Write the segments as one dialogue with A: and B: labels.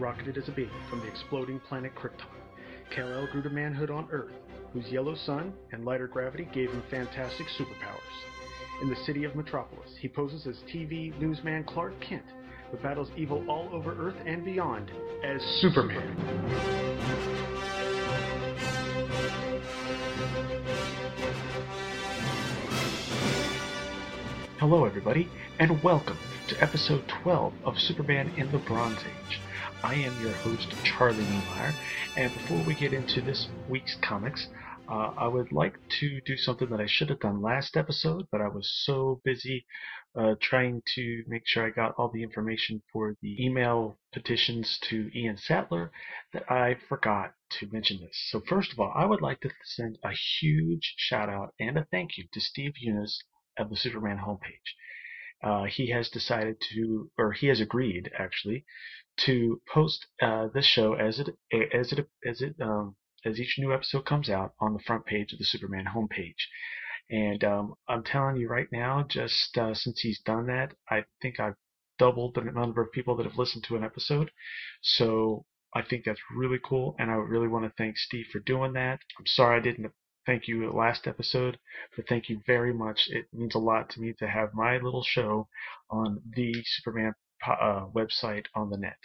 A: rocketed as a baby from the exploding planet Krypton. Kal-El grew to manhood on Earth, whose yellow sun and lighter gravity gave him fantastic superpowers. In the city of Metropolis, he poses as TV newsman Clark Kent, but battles evil all over Earth and beyond as Superman. Hello, everybody, and welcome to episode 12 of Superman in the Bronze Age. I am your host, Charlie Niemeyer, and before we get into this week's comics, uh, I would like to do something that I should have done last episode, but I was so busy uh, trying to make sure I got all the information for the email petitions to Ian Sattler that I forgot to mention this. So, first of all, I would like to send a huge shout out and a thank you to Steve Younis of the Superman homepage. Uh, he has decided to, or he has agreed actually, to post uh, this show as it as it as it um, as each new episode comes out on the front page of the Superman homepage. And um, I'm telling you right now, just uh, since he's done that, I think I've doubled the number of people that have listened to an episode. So I think that's really cool, and I really want to thank Steve for doing that. I'm sorry I didn't thank you last episode, but thank you very much. It means a lot to me to have my little show on the Superman uh, website on the net.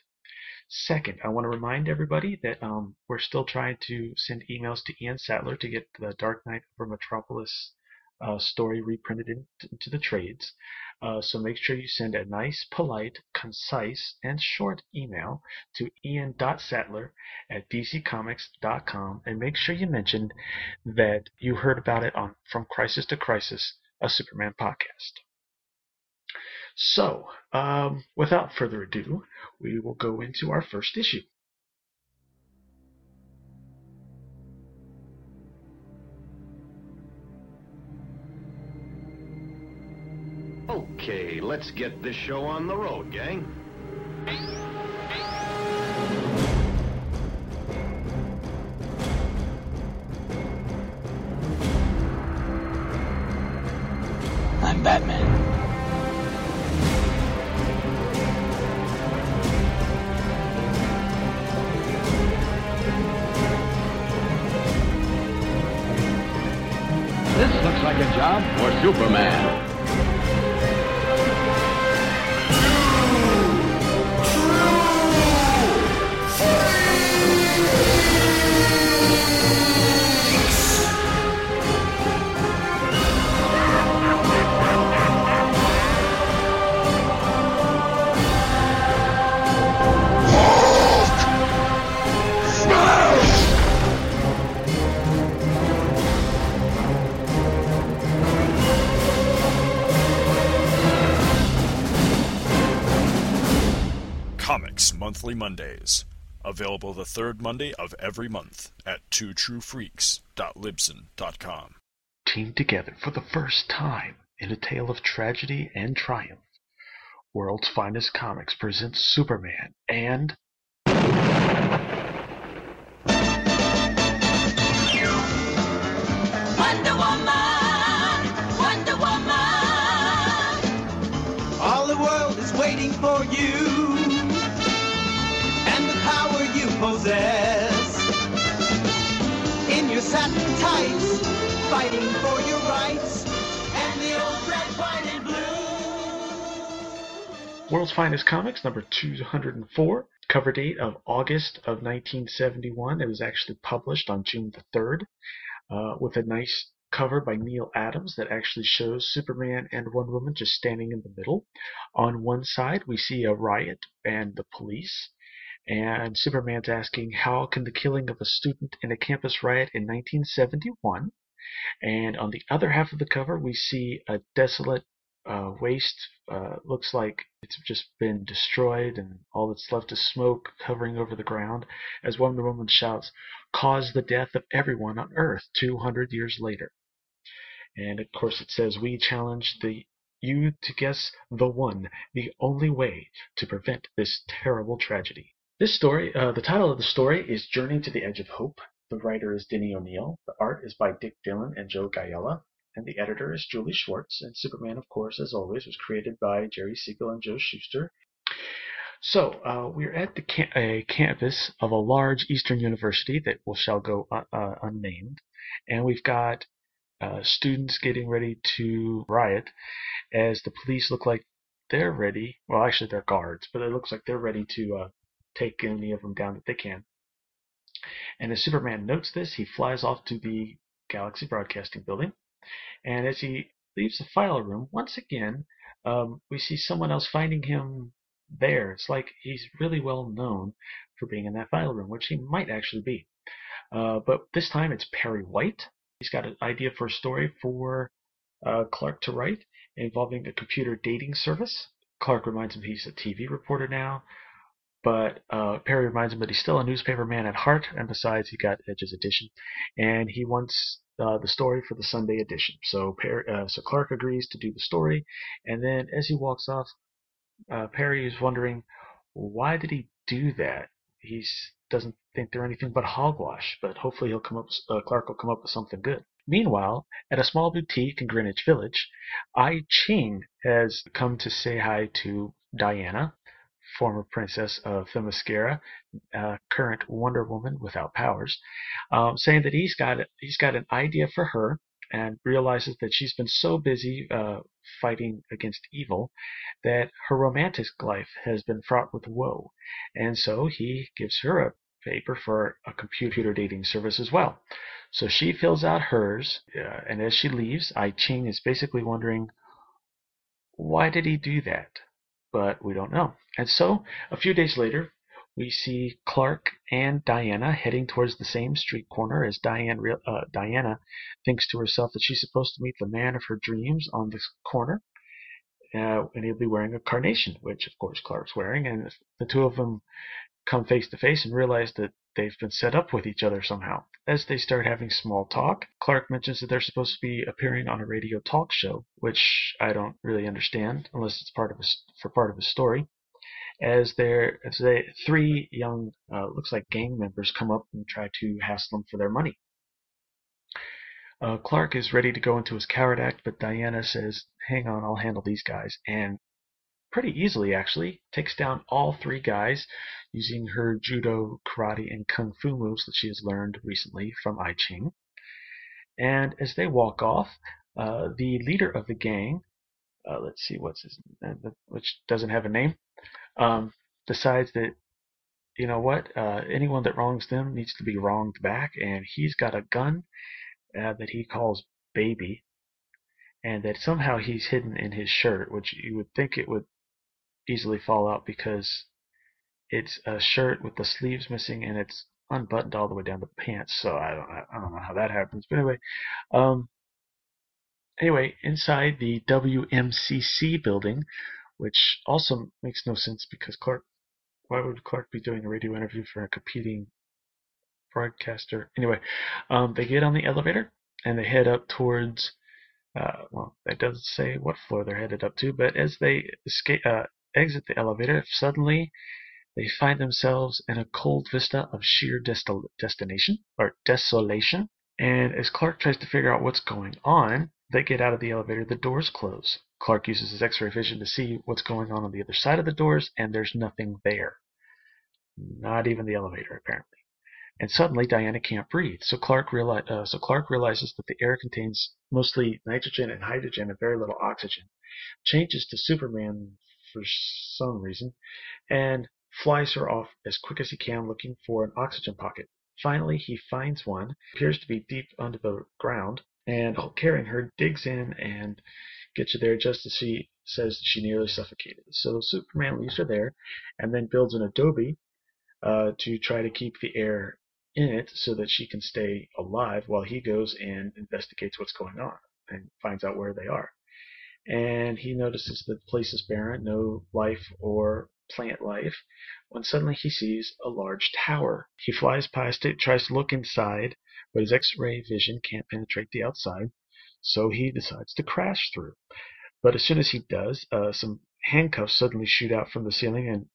A: Second, I want to remind everybody that um, we're still trying to send emails to Ian Sattler to get the Dark Knight over Metropolis uh, story reprinted into the trades. Uh, so make sure you send a nice, polite, concise, and short email to ian.sattler at dccomics.com and make sure you mention that you heard about it on From Crisis to Crisis, a Superman podcast. So, um, without further ado, we will go into our first issue.
B: Okay, let's get this show on the road, gang.
C: I'm Batman.
D: Superman.
E: Mondays. Available the third Monday of every month at twotruefreaks.libsyn.com.
A: Teamed together for the first time in a tale of tragedy and triumph. World's Finest Comics presents Superman and
F: possess. In your satin tights, fighting for your rights.
A: World's Finest Comics, number 204, cover date of August of 1971. It was actually published on June the 3rd, uh, with a nice cover by Neal Adams that actually shows Superman and Wonder Woman just standing in the middle. On one side, we see a riot and the police, and Superman's asking, How can the killing of a student in a campus riot in 1971? And on the other half of the cover, we see a desolate uh, waste. Uh, looks like it's just been destroyed, and all that's left is smoke covering over the ground. As Wonder Woman shouts, "Cause the death of everyone on Earth 200 years later." And of course, it says, "We challenge the you to guess the one, the only way to prevent this terrible tragedy." This story, uh, the title of the story is "Journey to the Edge of Hope." The writer is Denny O'Neil. The art is by Dick Dillon and Joe Giella and the editor is Julie Schwartz. And Superman, of course, as always, was created by Jerry Siegel and Joe Shuster. So uh, we're at the cam- a campus of a large Eastern university that will shall go uh, uh, unnamed, and we've got uh, students getting ready to riot as the police look like they're ready. Well, actually, they're guards, but it looks like they're ready to uh, take any of them down that they can. And as Superman notes this, he flies off to the Galaxy Broadcasting Building, and as he leaves the file room, once again, um, we see someone else finding him there. It's like he's really well known for being in that file room, which he might actually be. Uh, but this time it's Perry White. He's got an idea for a story for uh, Clark to write involving a computer dating service. Clark reminds him he's a TV reporter now, but uh, Perry reminds him that he's still a newspaper man at heart, and besides, he got Edge's edition, and he wants uh, the story for the Sunday edition. So, Perry, uh, so Clark agrees to do the story, and then as he walks off, uh, Perry is wondering why did he do that. He doesn't think they're anything but hogwash, but hopefully he'll come up. Uh, Clark will come up with something good. Meanwhile, at a small boutique in Greenwich Village, I Ching has come to say hi to Diana, former princess of Themyscira, uh, current Wonder Woman without powers, um, saying that he's got he's got an idea for her and realizes that she's been so busy uh, fighting against evil that her romantic life has been fraught with woe, and so he gives her a paper for a computer dating service as well. So she fills out hers, uh, and as she leaves, I Ching is basically wondering why did he do that? But we don't know. And so a few days later, we see Clark and Diana heading towards the same street corner as Diane, uh, Diana thinks to herself that she's supposed to meet the man of her dreams on this corner. Uh, and he'll be wearing a carnation, which of course Clark's wearing, and the two of them come face to face and realize that they've been set up with each other somehow. As they start having small talk, Clark mentions that they're supposed to be appearing on a radio talk show, which I don't really understand unless it's part of a, for part of the story. As there, as they three young, uh, looks like gang members come up and try to hassle them for their money. Uh, Clark is ready to go into his coward act, but Diana says, "Hang on, I'll handle these guys," and pretty easily actually takes down all three guys using her judo, karate, and kung fu moves that she has learned recently from I Ching. And as they walk off, uh, the leader of the gang, uh, let's see what's his, uh, which doesn't have a name, um, decides that you know what, uh, anyone that wrongs them needs to be wronged back, and he's got a gun uh, that he calls Baby, and that somehow he's hidden in his shirt, which you would think it would easily fall out because it's a shirt with the sleeves missing and it's unbuttoned all the way down the pants. So I don't I don't know how that happens. But anyway, um, anyway, inside the WMCC building, which also makes no sense because Clark, why would Clark be doing a radio interview for a competing broadcaster? Anyway, um, they get on the elevator and they head up towards. Uh, well, that doesn't say what floor they're headed up to, but as they escape, uh, exit the elevator, suddenly they find themselves in a cold vista of sheer destil- destination or desolation. And as Clark tries to figure out what's going on, they get out of the elevator, the doors close. Clark uses his x ray vision to see what's going on on the other side of the doors, and there's nothing there. Not even the elevator, apparently. And suddenly Diana can't breathe. So Clark, reali- uh, so Clark realizes that the air contains mostly nitrogen and hydrogen and very little oxygen. Changes to Superman for some reason, and flies her off as quick as he can looking for an oxygen pocket. Finally, he finds one, appears to be deep under the ground, and carrying her digs in and gets her there just as she says she nearly suffocated. So Superman leaves her there and then builds an adobe uh, to try to keep the air in it so that she can stay alive while he goes and investigates what's going on and finds out where they are and he notices that the place is barren, no life or plant life, when suddenly he sees a large tower. He flies past it, tries to look inside, but his X-ray vision can't penetrate the outside, so he decides to crash through. But as soon as he does, uh, some handcuffs suddenly shoot out from the ceiling and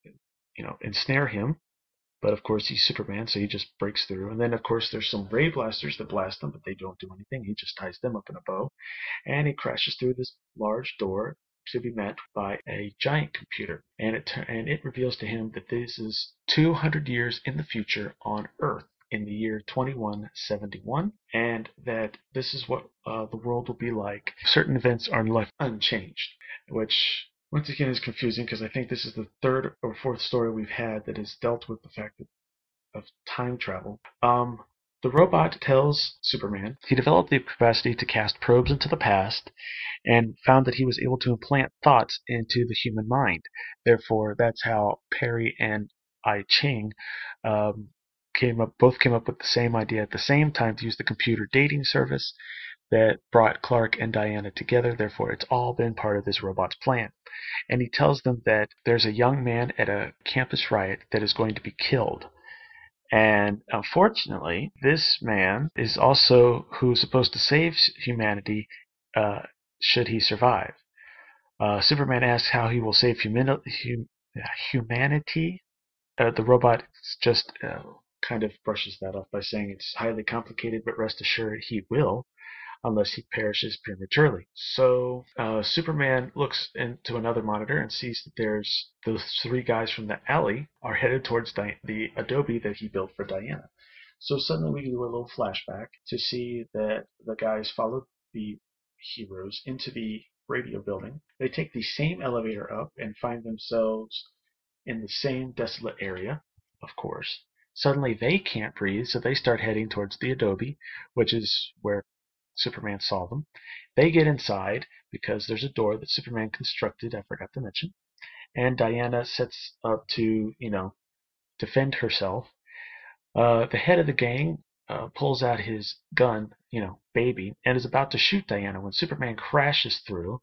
A: you know ensnare him. But of course he's Superman, so he just breaks through. And then of course there's some ray blasters that blast him, but they don't do anything. He just ties them up in a bow, and he crashes through this large door, to be met by a giant computer, and it and it reveals to him that this is 200 years in the future on Earth in the year 2171, and that this is what uh, the world will be like. Certain events are left unchanged, which once again is confusing because I think this is the third or fourth story we've had that has dealt with the fact of time travel. Um, the robot tells Superman he developed the capacity to cast probes into the past and found that he was able to implant thoughts into the human mind. Therefore, that's how Perry and I Ching um, came up both came up with the same idea at the same time to use the computer dating service that brought Clark and Diana together. Therefore, it's all been part of this robot's plan. And he tells them that there's a young man at a campus riot that is going to be killed. And unfortunately, this man is also who's supposed to save humanity uh, should he survive. Uh, Superman asks how he will save hum- humanity. Uh, the robot just uh, kind of brushes that off by saying it's highly complicated, but rest assured he will unless he perishes prematurely. So uh, Superman looks into another monitor and sees that there's those three guys from the alley are headed towards Di- the adobe that he built for Diana. So suddenly we do a little flashback to see that the guys followed the heroes into the radio building. They take the same elevator up and find themselves in the same desolate area, of course. Suddenly they can't breathe, so they start heading towards the adobe, which is where Superman saw them. They get inside because there's a door that Superman constructed, I forgot to mention. And Diana sets up to, you know, defend herself. Uh, the head of the gang uh, pulls out his gun, you know, baby, and is about to shoot Diana when Superman crashes through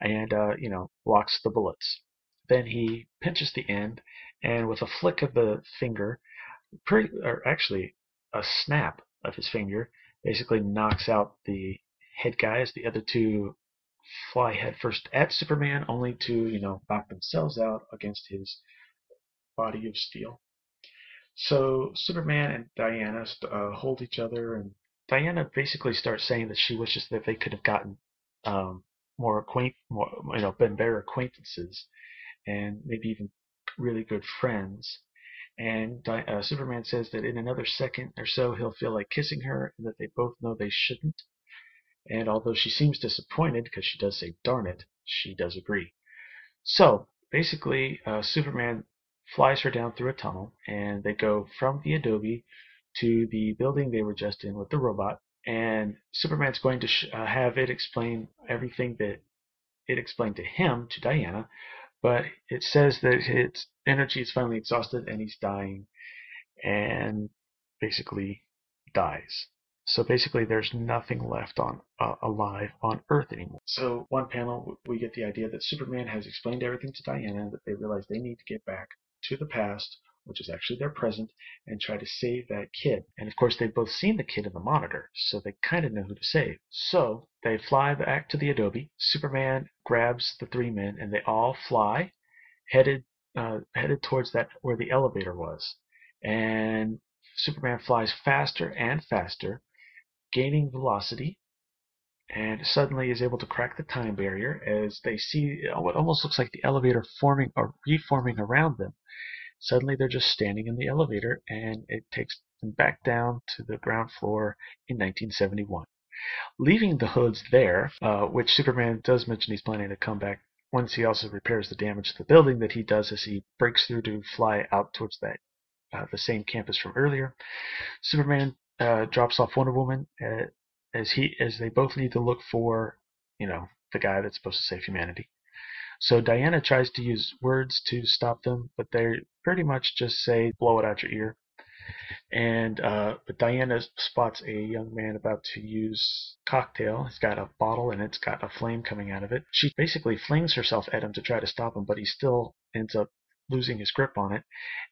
A: and, uh, you know, blocks the bullets. Then he pinches the end, and with a flick of the finger, pretty, or actually a snap of his finger, basically knocks out the head guys. The other two fly headfirst at Superman, only to, you know, knock themselves out against his body of steel. So Superman and Diana uh, hold each other, and Diana basically starts saying that she wishes that they could have gotten um, more acquaint, more you know, been better acquaintances, and maybe even really good friends. And uh, Superman says that in another second or so he'll feel like kissing her, and that they both know they shouldn't. And although she seems disappointed because she does say "darn it," she does agree. So basically, uh, Superman flies her down through a tunnel, and they go from the adobe to the building they were just in with the robot. And Superman's going to sh- uh, have it explain everything that it explained to him to Diana, but it says that his energy is finally exhausted and he's dying, and basically dies. So basically, there's nothing left on uh, alive on Earth anymore. So one panel, we get the idea that Superman has explained everything to Diana, that they realize they need to get back to the past, which is actually their present, and try to save that kid. And of course, they've both seen the kid in the monitor, so they kind of know who to save. So they fly back to the adobe. Superman grabs the three men, and they all fly, headed uh, headed towards that where the elevator was. And Superman flies faster and faster, gaining velocity, and suddenly is able to crack the time barrier as they see what almost looks like the elevator forming or reforming around them. Suddenly they're just standing in the elevator and it takes them back down to the ground floor in 1971. Leaving the hoods there, uh, which Superman does mention he's planning to come back once he also repairs the damage to the building that he does as he breaks through to fly out towards that uh, the same campus from earlier. Superman uh, drops off Wonder Woman uh, as he as they both need to look for you know the guy that's supposed to save humanity. So Diana tries to use words to stop them, but they pretty much just say "blow it out your ear." And uh, but Diana spots a young man about to use cocktail. He's got a bottle and it's got a flame coming out of it. She basically flings herself at him to try to stop him, but he still ends up losing his grip on it,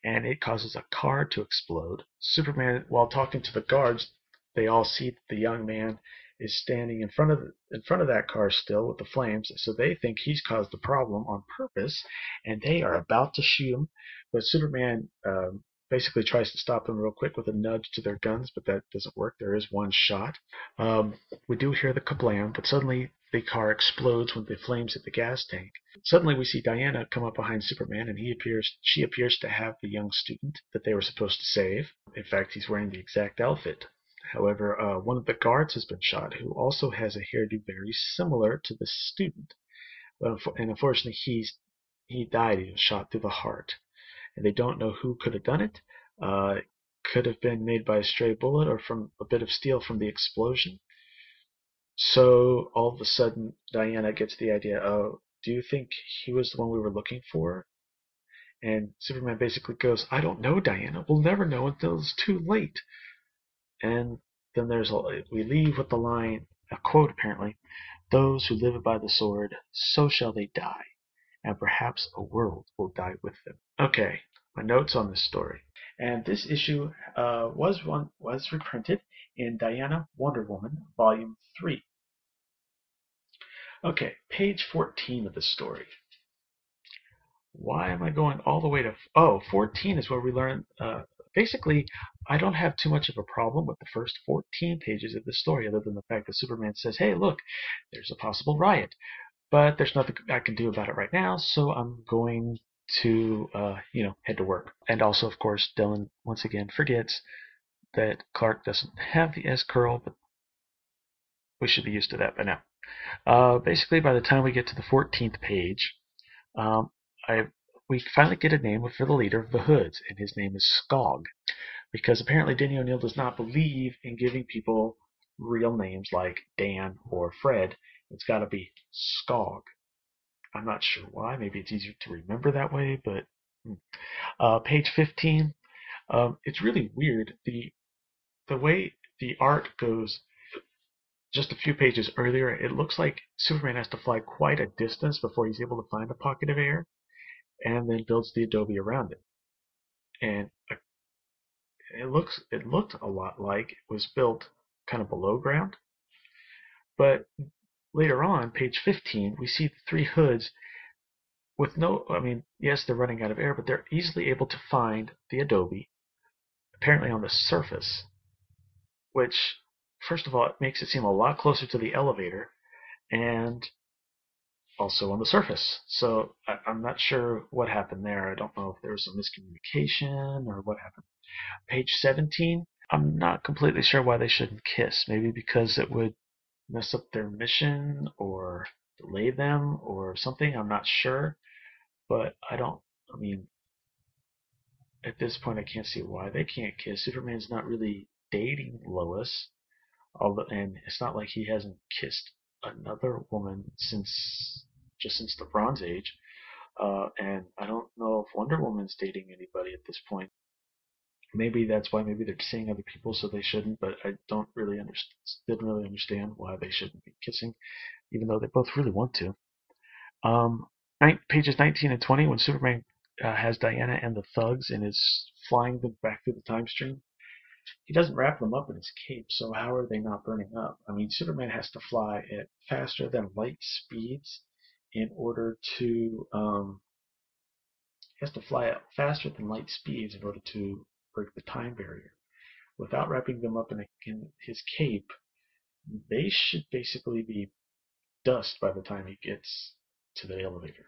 A: and it causes a car to explode. Superman, while talking to the guards, they all see the young man is standing in front of in front of that car still with the flames, so they think he's caused the problem on purpose, and they are about to shoot him. But Superman um, basically tries to stop them real quick with a nudge to their guns, but that doesn't work. There is one shot. Um, we do hear the kablam, but suddenly the car explodes when the flames hit the gas tank. Suddenly, we see Diana come up behind Superman, and he appears. She appears to have the young student that they were supposed to save. In fact, he's wearing the exact outfit. However, uh, one of the guards has been shot, who also has a hairdo very similar to the student. But, and unfortunately, he's he died. He was shot through the heart, and they don't know who could have done it. Uh, it could have been made by a stray bullet or from a bit of steel from the explosion. So all of a sudden, Diana gets the idea. Oh, do you think he was the one we were looking for? And Superman basically goes, I don't know, Diana. We'll never know until it's too late. And then there's a, we leave with the line, a quote apparently, those who live by the sword, so shall they die, and perhaps a world will die with them. Okay, my notes on this story. And this issue uh, was one was reprinted in Diana Wonder Woman, Volume 3. Okay, page 14 of the story. Why am I going all the way to... Oh, 14 is where we learn... Uh, basically, I don't have too much of a problem with the first 14 pages of the story, other than the fact that Superman says, hey, look, there's a possible riot. But there's nothing I can do about it right now, so I'm going to, uh, you know, head to work. And also, of course, Dillon once again forgets that Clark doesn't have the S curl, but we should be used to that by now. Uh, basically, by the time we get to the 14th page, um, I we finally get a name for the leader of the Hoods, and his name is Skog, because apparently Denny O'Neil does not believe in giving people real names like Dan or Fred. It's got to be Skog. I'm not sure why. Maybe it's easier to remember that way, but hmm. uh, page 15. Um, it's really weird. The the way the art goes just a few pages earlier, it looks like Superman has to fly quite a distance before he's able to find a pocket of air, and then builds the adobe around it. And it looks it looked a lot like it was built kind of below ground. But later on, page 15, we see the three hoods with no, I mean, yes, they're running out of air, but they're easily able to find the adobe, apparently on the surface, which first of all, it makes it seem a lot closer to the elevator and also on the surface. So I, am not sure what happened there. I don't know if there was a miscommunication or what happened. Page 17, I'm not completely sure why they shouldn't kiss. Maybe because it would mess up their mission or delay them or something. I'm not sure. But I don't, I mean, at this point, I can't see why they can't kiss. Superman's not really dating Lois. Although, and it's not like he hasn't kissed another woman since just since the Bronze Age. Uh, and I don't know if Wonder Woman's dating anybody at this point. Maybe that's why. Maybe they're seeing other people, so they shouldn't. But I don't really understand. Didn't really understand why they shouldn't be kissing, even though they both really want to. Um, nine, pages 19 and 20, when Superman uh, has Diana and the thugs and is flying them back through the time stream, he doesn't wrap them up in his cape, so how are they not burning up? I mean, Superman has to fly at faster than light speeds in order to um, has to fly at faster than light speeds in order to break the time barrier. Without wrapping them up in, a, in his cape, they should basically be dust by the time he gets to the elevator.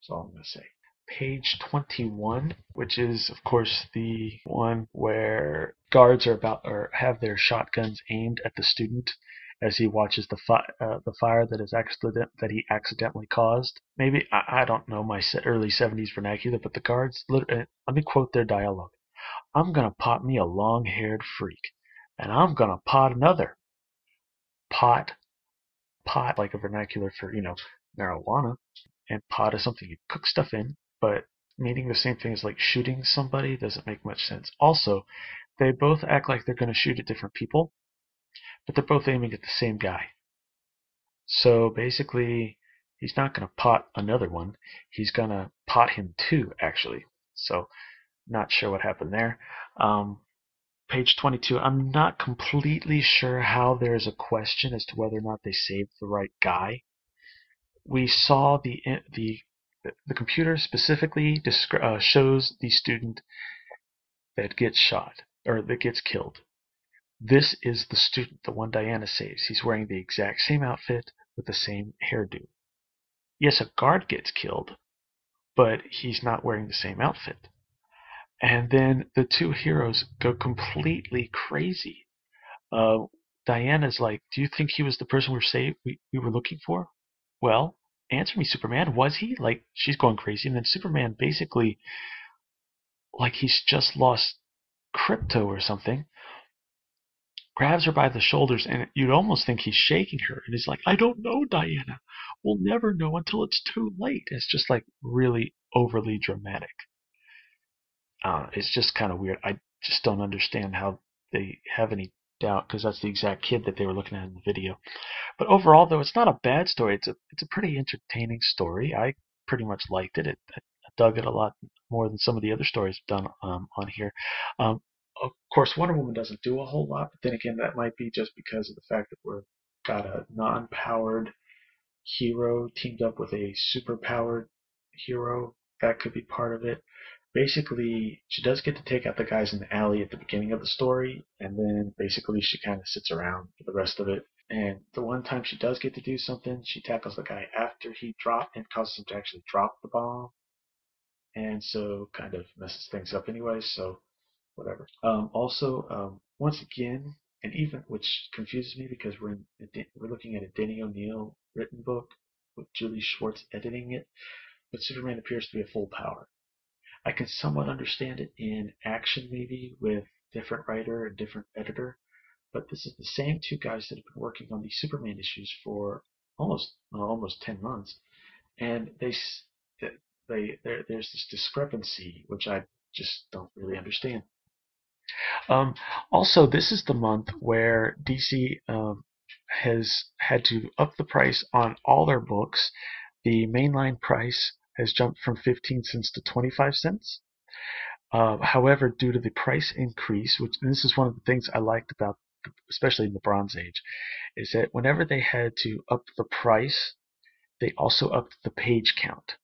A: That's all I'm going to say page 21, which is, of course, the one where guards are about or have their shotguns aimed at the student as he watches the fi- uh, the fire that is accident that he accidentally caused. Maybe I, I don't know my early 70s vernacular, but the guards. Uh, let me quote their dialogue. I'm gonna pot me a long-haired freak, and I'm gonna pot another. Pot, pot like a vernacular for you know marijuana, and pot is something you cook stuff in but meaning the same thing as like shooting somebody doesn't make much sense. Also, they both act like they're going to shoot at different people, but they're both aiming at the same guy. So basically, he's not going to pot another one. He's going to pot him too, actually. So, not sure what happened there. Um, page 22. I'm not completely sure how there's a question as to whether or not they saved the right guy. We saw the the the computer specifically uh, shows the student that gets shot or that gets killed. This is the student, the one Diana saves. He's wearing the exact same outfit with the same hairdo. Yes, a guard gets killed, but he's not wearing the same outfit. And then the two heroes go completely crazy. Uh, Diana's like, "Do you think he was the person we were say we, we were looking for?" Well, answer me, Superman. Was he? Like, she's going crazy, and then Superman basically, like he's just lost Krypto or something, grabs her by the shoulders, and you'd almost think he's shaking her. And he's like, I don't know, Diana. We'll never know until it's too late. It's just like really overly dramatic. Uh, it's just kind of weird. I just don't understand how they have any doubt because that's the exact kid that they were looking at in the video. But overall, though, it's not a bad story. It's a it's a pretty entertaining story. I pretty much liked it. it I dug it a lot more than some of the other stories done um, on here. Um, of course, Wonder Woman doesn't do a whole lot, but then again, that might be just because of the fact that we've got a non-powered hero teamed up with a super-powered hero. That could be part of it. Basically, she does get to take out the guys in the alley at the beginning of the story, and then basically she kind of sits around for the rest of it. And the one time she does get to do something, she tackles the guy after he dropped and causes him to actually drop the bomb. And so kind of messes things up anyway, so whatever. Um, also, um, once again, and even which confuses me because we're in, we're looking at a Denny O'Neil written book with Julie Schwartz editing it, but Superman appears to be a full power. I can somewhat understand it in action maybe with different writer and different editor, but this is the same two guys that have been working on these Superman issues for almost well, almost ten months, and they they there, there's this discrepancy which I just don't really understand. Um, also, this is the month where DC um, has had to up the price on all their books. The mainline price has jumped from 15 cents to 25 cents. Uh, however, due to the price increase, which this is one of the things I liked about, especially in the Bronze Age, is that whenever they had to up the price, they also upped the page count.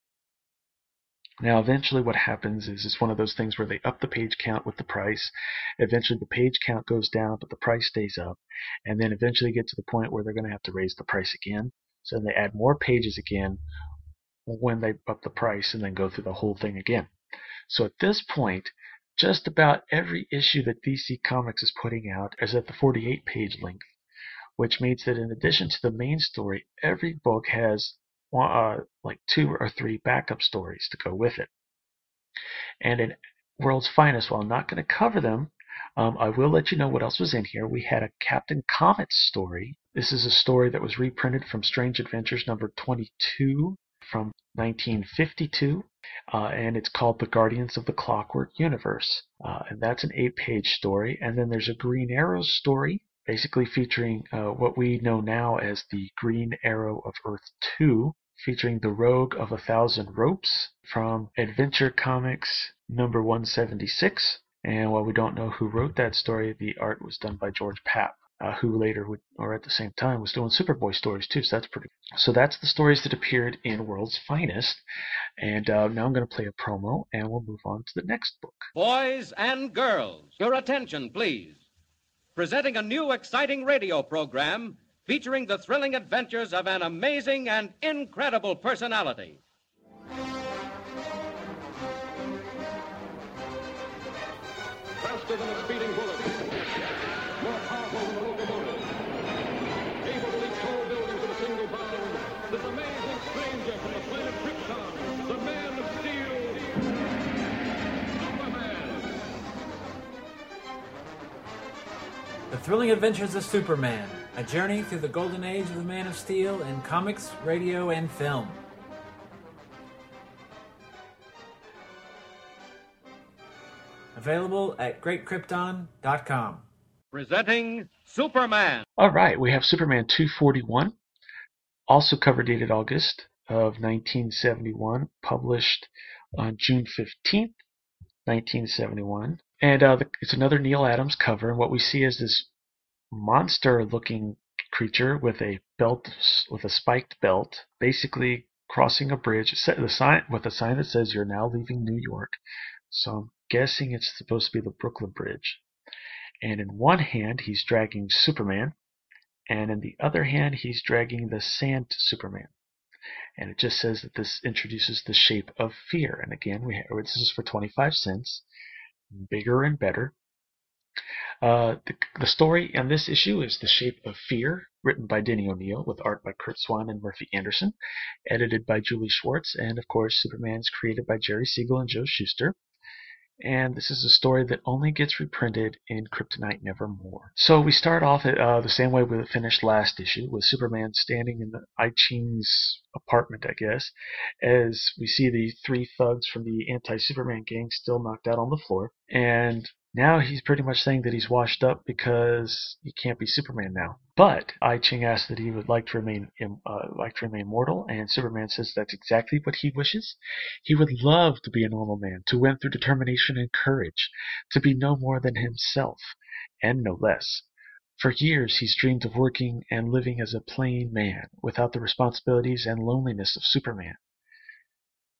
A: Now, eventually, what happens is it's one of those things where they up the page count with the price. Eventually, the page count goes down, but the price stays up. And then eventually get to the point where they're going to have to raise the price again. So they add more pages again when they up the price and then go through the whole thing again. So at this point, just about every issue that DC Comics is putting out is at the 48 page length, which means that in addition to the main story, every book has uh, like two or three backup stories to go with it. And in World's Finest, while I'm not going to cover them, um, I will let you know what else was in here. We had a Captain Comet story. This is a story that was reprinted from Strange Adventures number 22 from 1952, uh, and it's called The Guardians of the Clockwork Universe. Uh, and that's an eight page story. And then there's a Green Arrow story basically featuring uh, what we know now as the Green Arrow of Earth 2, featuring the Rogue of a Thousand Ropes from Adventure Comics number 176. And while we don't know who wrote that story, the art was done by George Papp. Uh, who later would, or at the same time, was doing Superboy stories too. So that's pretty. So that's the stories that appeared in World's Finest. And uh, now I'm going to play a promo, and we'll move on to the next book.
G: Boys and girls, your attention, please presenting a new exciting radio program featuring the thrilling adventures of an amazing and incredible personality.
D: Faster than
H: Thrilling Adventures of Superman, a journey through the golden age of the Man of Steel in comics, radio, and film. Available at greatkrypton.com.
G: Presenting Superman.
A: All right, we have Superman 241, also cover dated August of 1971, published on June 15th, 1971. And uh, the, it's another Neal Adams cover, and what we see is this monster-looking creature with a belt, with a spiked belt, basically crossing a bridge set the sign with a sign that says "You're now leaving New York." So I'm guessing it's supposed to be the Brooklyn Bridge. And in one hand, he's dragging Superman, and in the other hand, he's dragging the Sand Superman. And it just says that this introduces the shape of fear. And again, we have, this is for 25 cents, bigger and better. Uh, the, the story in this issue is The Shape of Fear, written by Denny O'Neil, with art by Curt Swan and Murphy Anderson, edited by Julie Schwartz, and of course, Superman is created by Jerry Siegel and Joe Shuster. And this is a story that only gets reprinted in Kryptonite Nevermore. So we start off at, uh, the same way we finished last issue, with Superman standing in the I Ching's apartment, I guess, as we see the three thugs from the anti-Superman gang still knocked out on the floor. And now he's pretty much saying that he's washed up because he can't be Superman now. But I Ching asks that he would like to remain uh, like to remain mortal, and Superman says that's exactly what he wishes. He would love to be a normal man, to win through determination and courage, to be no more than himself, and no less. For years he's dreamed of working and living as a plain man, without the responsibilities and loneliness of Superman.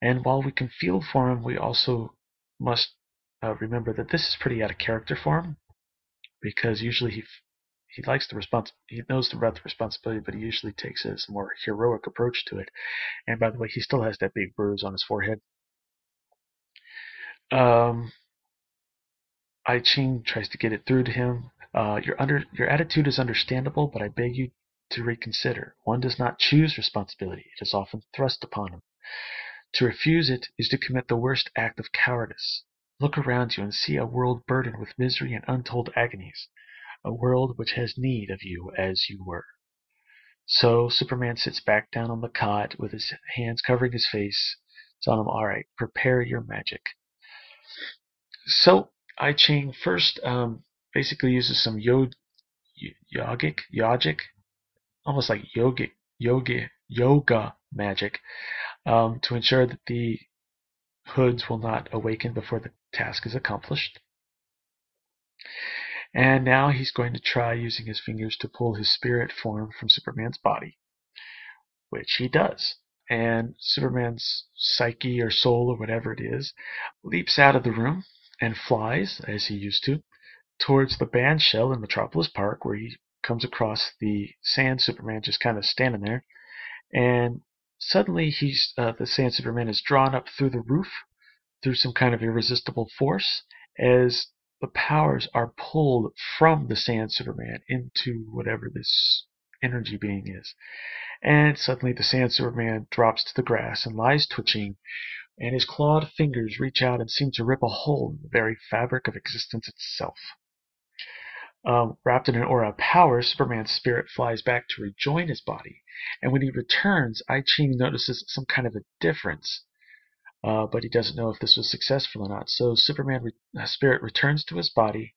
A: And while we can feel for him, we also must uh, remember that this is pretty out of character for him, because usually he he likes the response he knows about the responsibility, but he usually takes a more heroic approach to it. And by the way, he still has that big bruise on his forehead. Um, I Ching tries to get it through to him. Uh, your under your attitude is understandable, but I beg you to reconsider. One does not choose responsibility; it is often thrust upon him. To refuse it is to commit the worst act of cowardice. Look around you and see a world burdened with misery and untold agonies, a world which has need of you as you were. So Superman sits back down on the cot with his hands covering his face, telling him, All right, prepare your magic. So I Ching first um, basically uses some yod, yogic, yogic, almost like yogic, yogi, yoga magic um, to ensure that the hoods will not awaken before the task is accomplished. And now he's going to try using his fingers to pull his spirit form from Superman's body, which he does. And Superman's psyche or soul or whatever it is leaps out of the room and flies, as he used to, towards the band shell in Metropolis Park, where he comes across the Sand Superman just kind of standing there. And suddenly, he's uh, the Sand Superman is drawn up through the roof through some kind of irresistible force as the powers are pulled from the Sand Superman into whatever this energy being is. And suddenly the Sand Superman drops to the grass and lies twitching, and his clawed fingers reach out and seem to rip a hole in the very fabric of existence itself. Um, wrapped in an aura of power, Superman's spirit flies back to rejoin his body, and when he returns, I Ching notices some kind of a difference uh, but he doesn't know if this was successful or not. So Superman re- uh, spirit returns to his body,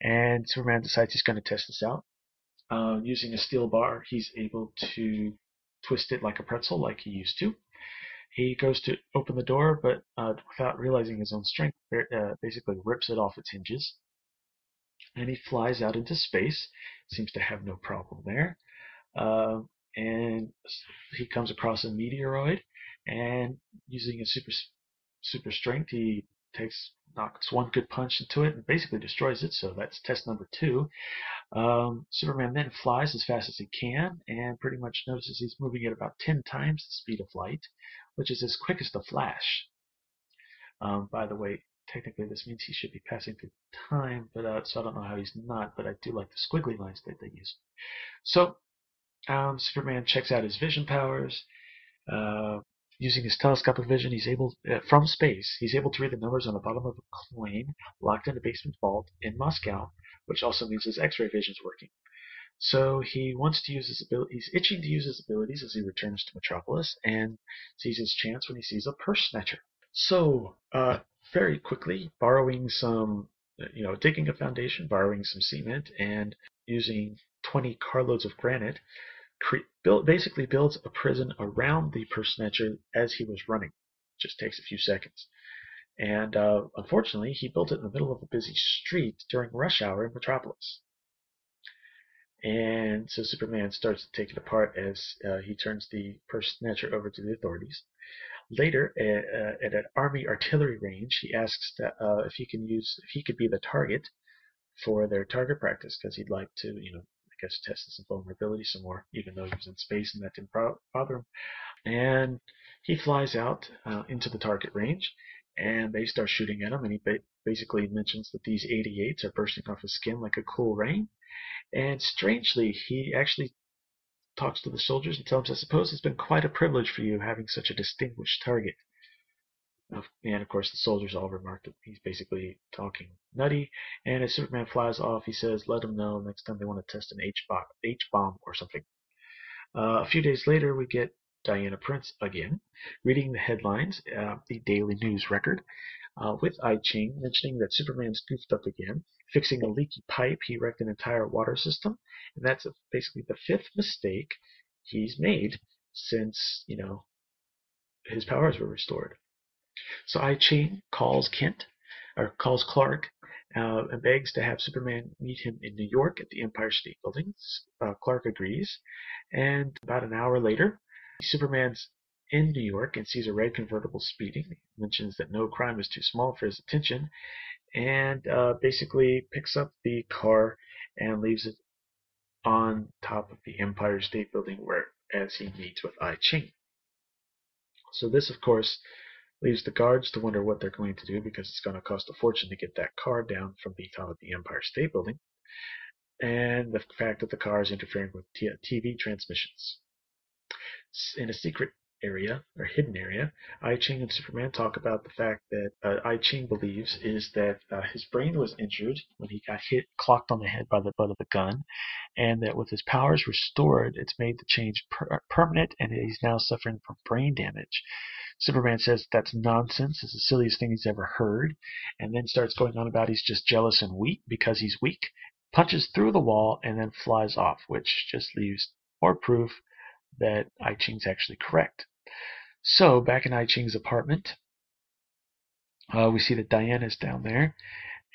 A: and Superman decides he's going to test this out. Uh, using a steel bar, he's able to twist it like a pretzel, like he used to. He goes to open the door, but uh, without realizing his own strength, uh, basically rips it off its hinges. And he flies out into space. Seems to have no problem there. Uh, and he comes across a meteoroid and using his super super strength, he takes knocks one good punch into it and basically destroys it. So that's test number two. Um, Superman then flies as fast as he can and pretty much notices he's moving at about 10 times the speed of light, which is as quick as the Flash. Um, by the way, technically this means he should be passing through time, but uh, so I don't know how he's not, but I do like the squiggly lines that they use. So um, Superman checks out his vision powers. Uh, Using his telescopic vision, he's able, uh, from space, he's able to read the numbers on the bottom of a coin locked in a basement vault in Moscow, which also means his X-ray vision is working. So he wants to use his ability. He's itching to use his abilities as he returns to Metropolis and sees his chance when he sees a purse snatcher. So, uh, very quickly, borrowing some, you know, digging a foundation, borrowing some cement, and using 20 carloads of granite, cre- build, basically builds a prison around the purse snatcher as he was running. Just takes a few seconds. And uh, unfortunately, he built it in the middle of a busy street during rush hour in Metropolis. And so Superman starts to take it apart as uh, he turns the purse snatcher over to the authorities. Later, at, uh, at an army artillery range, he asks that, uh, if he can use if he could be the target for their target practice because he'd like to, you know, guess tested some vulnerability some more, even though he was in space and that didn't bother him. And he flies out uh, into the target range, and they start shooting at him. And he ba- basically mentions that these 88s are bursting off his skin like a cool rain. And strangely, he actually talks to the soldiers and tells them, I suppose it's been quite a privilege for you having such a distinguished target. And of course, the soldiers all remark that he's basically talking nutty. And as Superman flies off, he says, "Let them know next time they want to test an H bomb, H bomb or something." Uh, a few days later, we get Diana Prince again, reading the headlines, uh, the Daily News record, uh, with I Ching mentioning that Superman's goofed up again, fixing a leaky pipe. He wrecked an entire water system, and that's basically the fifth mistake he's made since you know his powers were restored. So I Ching calls Kent, or calls Clark, uh, and begs to have Superman meet him in New York at the Empire State Building. Uh, Clark agrees, and about an hour later, Superman's in New York and sees a red convertible speeding. He mentions that no crime is too small for his attention, and uh, basically picks up the car and leaves it on top of the Empire State Building, where as he meets with I Ching. So this, of course, leaves the guards to wonder what they're going to do because it's going to cost a fortune to get that car down from the top of the Empire State Building, and the fact that the car is interfering with TV transmissions. In a secret area or hidden area, I Ching and Superman talk about the fact that uh, I Ching believes is that uh, his brain was injured when he got hit, clocked on the head by the butt of the gun, and that with his powers restored, it's made the change per- permanent, and he's now suffering from brain damage. Superman says that's nonsense. It's the silliest thing he's ever heard, and then starts going on about he's just jealous and weak because he's weak, punches through the wall, and then flies off, which just leaves more proof that I Ching's actually correct. So, back in I Ching's apartment, uh, we see that Diana's down there,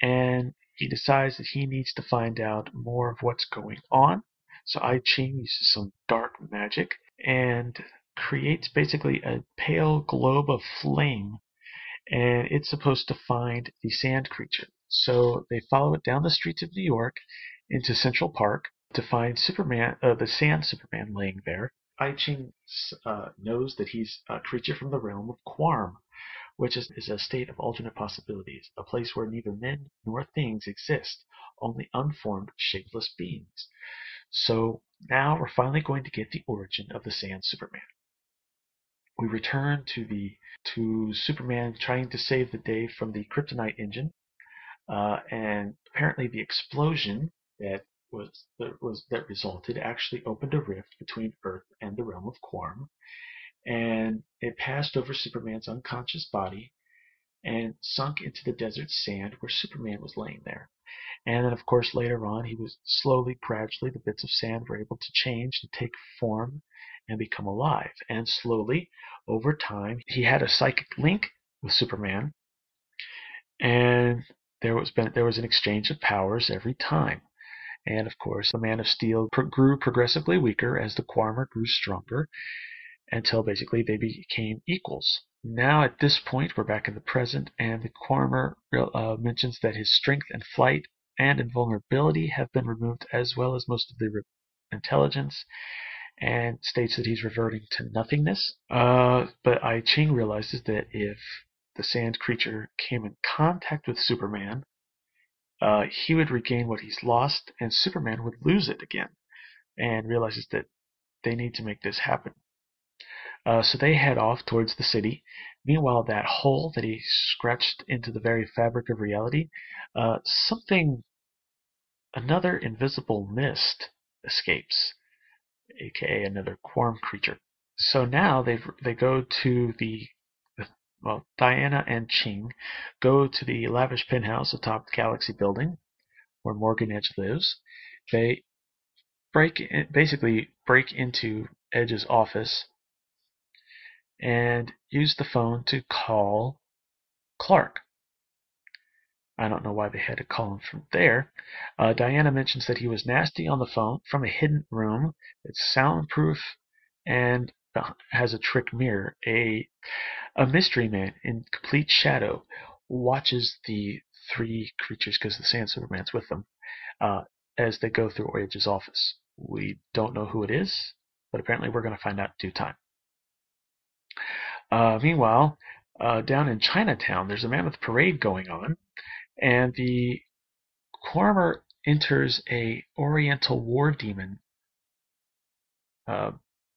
A: and he decides that he needs to find out more of what's going on. So I Ching uses some dark magic and creates basically a pale globe of flame, and it's supposed to find the sand creature. So they follow it down the streets of New York into Central Park to find Superman, uh, the Sand Superman, laying there. I Ching uh, knows that he's a creature from the realm of Quarm, which is, is a state of alternate possibilities, a place where neither men nor things exist, only unformed, shapeless beings. So now we're finally going to get the origin of the Sand Superman. We return to the to Superman trying to save the day from the kryptonite engine, uh, and apparently the explosion that was that was that resulted actually opened a rift between Earth and the realm of Quarm, and it passed over Superman's unconscious body and sunk into the desert sand where Superman was laying there. And then, of course, later on, he was slowly, gradually, the bits of sand were able to change and take form and become alive. And slowly, over time, he had a psychic link with Superman, and there was been, there was an exchange of powers every time. And of course, the Man of Steel pro- grew progressively weaker as the Quarmer grew stronger until basically they became equals. Now, at this point, we're back in the present, and the Quarmer uh, mentions that his strength and flight and invulnerability have been removed, as well as most of the re- intelligence, and states that he's reverting to nothingness. Uh, but I Ching realizes that if the sand creature came in contact with Superman, uh, he would regain what he's lost, and Superman would lose it again, and realizes that they need to make this happen. Uh, so they head off towards the city. Meanwhile, that hole that he scratched into the very fabric of reality, uh, something, another invisible mist escapes, aka another Quarm creature. So now they they go to the well, Diana and Ching go to the lavish penthouse atop the Galaxy building where Morgan Edge lives. They break in, basically break into Edge's office and use the phone to call Clark. I don't know why they had to call him from there. Uh, Diana mentions that he was nasty on the phone from a hidden room. It's soundproof and has a trick mirror. A a mystery man in complete shadow watches the three creatures because the Sand Superman's with them. Uh, as they go through Edge's office. We don't know who it is, but apparently we're going to find out due time. Uh, meanwhile, uh, down in Chinatown, there's a mammoth parade going on, and the coroner enters a Oriental war demon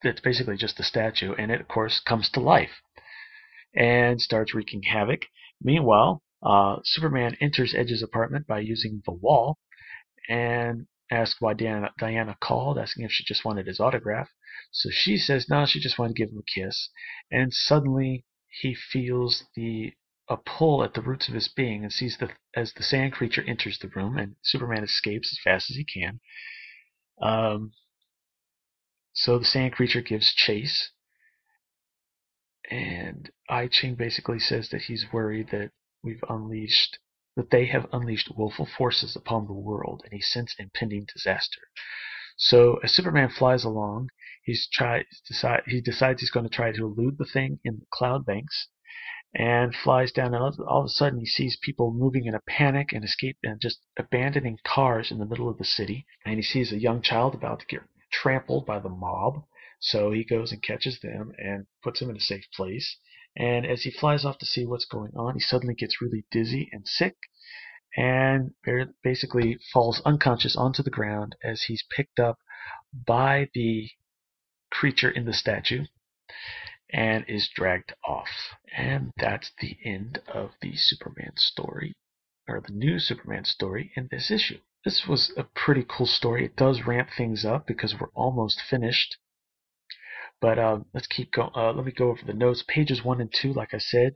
A: that's basically just a statue, and it, of course, comes to life and starts wreaking havoc. Meanwhile, uh, Superman enters Edge's apartment by using the wall and asks why Diana, Diana called, asking if she just wanted his autograph. So she says no, she just wanted to give him a kiss. And suddenly he feels the a pull at the roots of his being and sees the as the sand creature enters the room and Superman escapes as fast as he can. Um, so the sand creature gives chase, and I Ching basically says that he's worried that we've unleashed that they have unleashed willful forces upon the world, and he scents impending disaster. So as Superman flies along, he's try decide he decides he's going to try to elude the thing in the cloud banks, and flies down. And all of a sudden, he sees people moving in a panic and escape and just abandoning cars in the middle of the city. And he sees a young child about to get trampled by the mob. So he goes and catches them and puts them in a safe place. And as he flies off to see what's going on, he suddenly gets really dizzy and sick and basically falls unconscious onto the ground as he's picked up by the creature in the statue and is dragged off. And that's the end of the Superman story, or the new Superman story in this issue. This was a pretty cool story. It does ramp things up because we're almost finished. But uh, let's keep going. Uh, let me go over the notes. Pages one and two, like I said,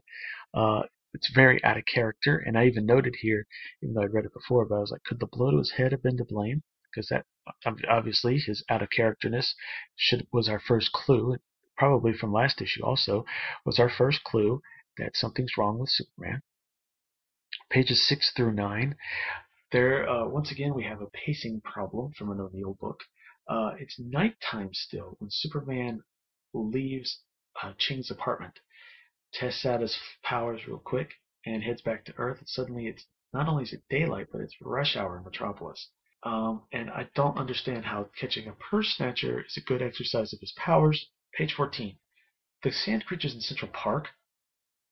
A: uh, it's very out of character. And I even noted here, even though I'd read it before, but I was like, could the blow to his head have been to blame? Because that obviously his out of characterness should was our first clue probably from last issue also, was our first clue that something's wrong with Superman. Pages 6 through 9. There, uh, once again, we have a pacing problem from an O'Neil book. Uh, it's nighttime still when Superman leaves uh, Ching's apartment, tests out his powers real quick, and heads back to Earth. And suddenly, it's not only is it daylight, but it's rush hour in Metropolis. Um, and I don't understand how catching a purse snatcher is a good exercise of his powers, Page 14. The sand creatures in Central Park.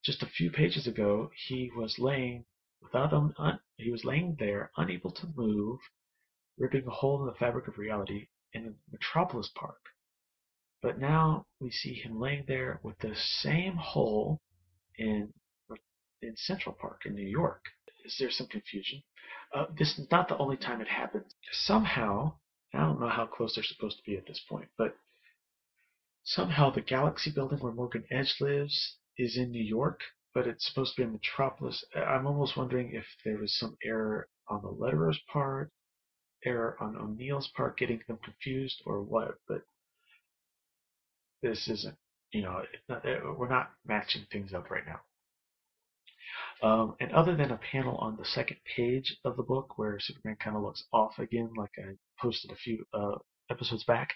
A: Just a few pages ago, he was laying without him, he was laying there, unable to move, ripping a hole in the fabric of reality in the Metropolis Park. But now we see him laying there with the same hole in in Central Park in New York. Is there some confusion? Uh, this is not the only time it happens. Somehow, I don't know how close they're supposed to be at this point, but Somehow the Galaxy building where Morgan Edge lives is in New York, but it's supposed to be a Metropolis. I'm almost wondering if there was some error on the letterer's part, error on O'Neil's part, getting them confused, or what. But this isn't, you know, not, we're not matching things up right now. Um, and other than a panel on the second page of the book where Superman kind of looks off again, like I posted a few uh, episodes back,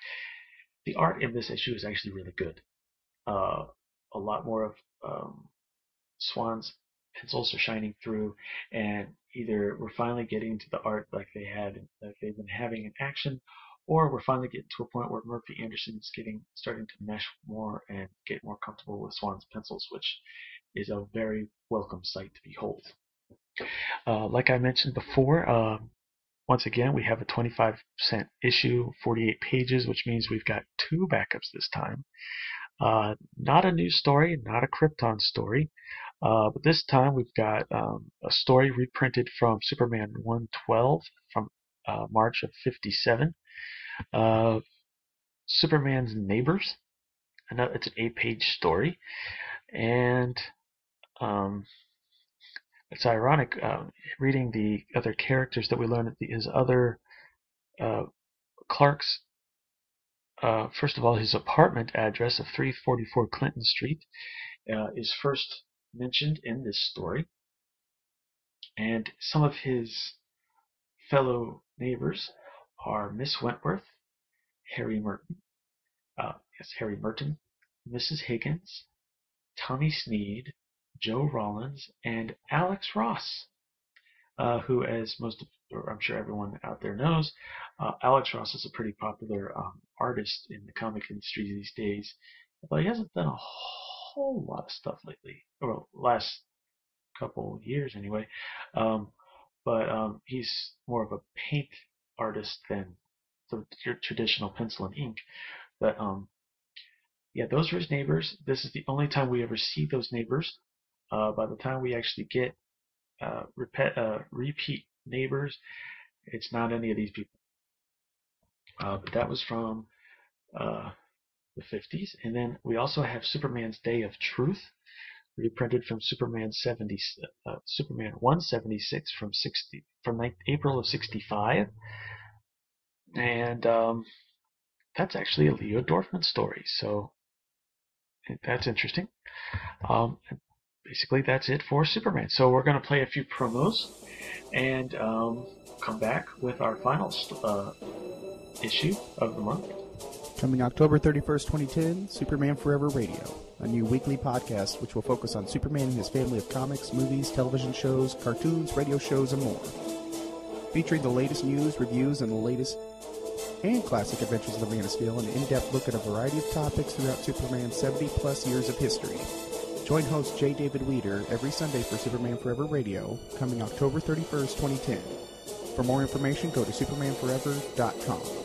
A: the art in this issue is actually really good. Uh, a lot more of um, Swan's pencils are shining through, and either we're finally getting to the art like they had, like they've been having in action, or we're finally getting to a point where Murphy Anderson is getting starting to mesh more and get more comfortable with Swan's pencils, which is a very welcome sight to behold. Uh, like I mentioned before, um, once again, we have a 25 cent issue, 48 pages, which means we've got two backups this time. Uh, not a new story, not a Krypton story, uh, but this time we've got um, a story reprinted from Superman 112 from uh, March of 57. Uh, Superman's Neighbors. It's an eight page story. And um, it's ironic uh, reading the other characters that we learn at the, his other uh, Clark's. Uh, first of all, his apartment address of 344 Clinton Street uh, is first mentioned in this story, and some of his fellow neighbors are Miss Wentworth, Harry Merton, uh, yes, Harry Merton, Mrs. Higgins, Tommy Sneed, Joe Rollins, and Alex Ross. uh, who, as most, of, or I'm sure everyone out there knows, uh, Alex Ross is a pretty popular um, artist in the comic industry these days, but he hasn't done a whole lot of stuff lately, or last couple years anyway. Um, but um, he's more of a paint artist than the traditional pencil and ink. But um, yeah, those are his neighbors. This is the only time we ever see those neighbors. Uh, by the time we actually get uh, repeat, uh, repeat neighbors, it's not any of these people. Uh, but that was from uh, the 50s. And then we also have Superman's Day of Truth, reprinted from Superman 70, uh, Superman 176 from 60 from April of 65. And um, that's actually a Leo Dorfman story. So that's interesting. Um, basically, that's it for Superman. So we're going to play a few promos and um, come back with our final uh, issue of the month.
I: Coming October 31st, 2010, Superman Forever Radio, a new weekly podcast which will focus on Superman and his family of comics, movies, television shows, cartoons, radio shows, and more. Featuring the latest news, reviews, and the latest and classic adventures of the Man of Steel, an in-depth look at a variety of topics throughout Superman's 70-plus years of history. Join host J. David Weter every Sunday for Superman Forever Radio, coming October 31st, 2010. For more information, go to supermanforever.com.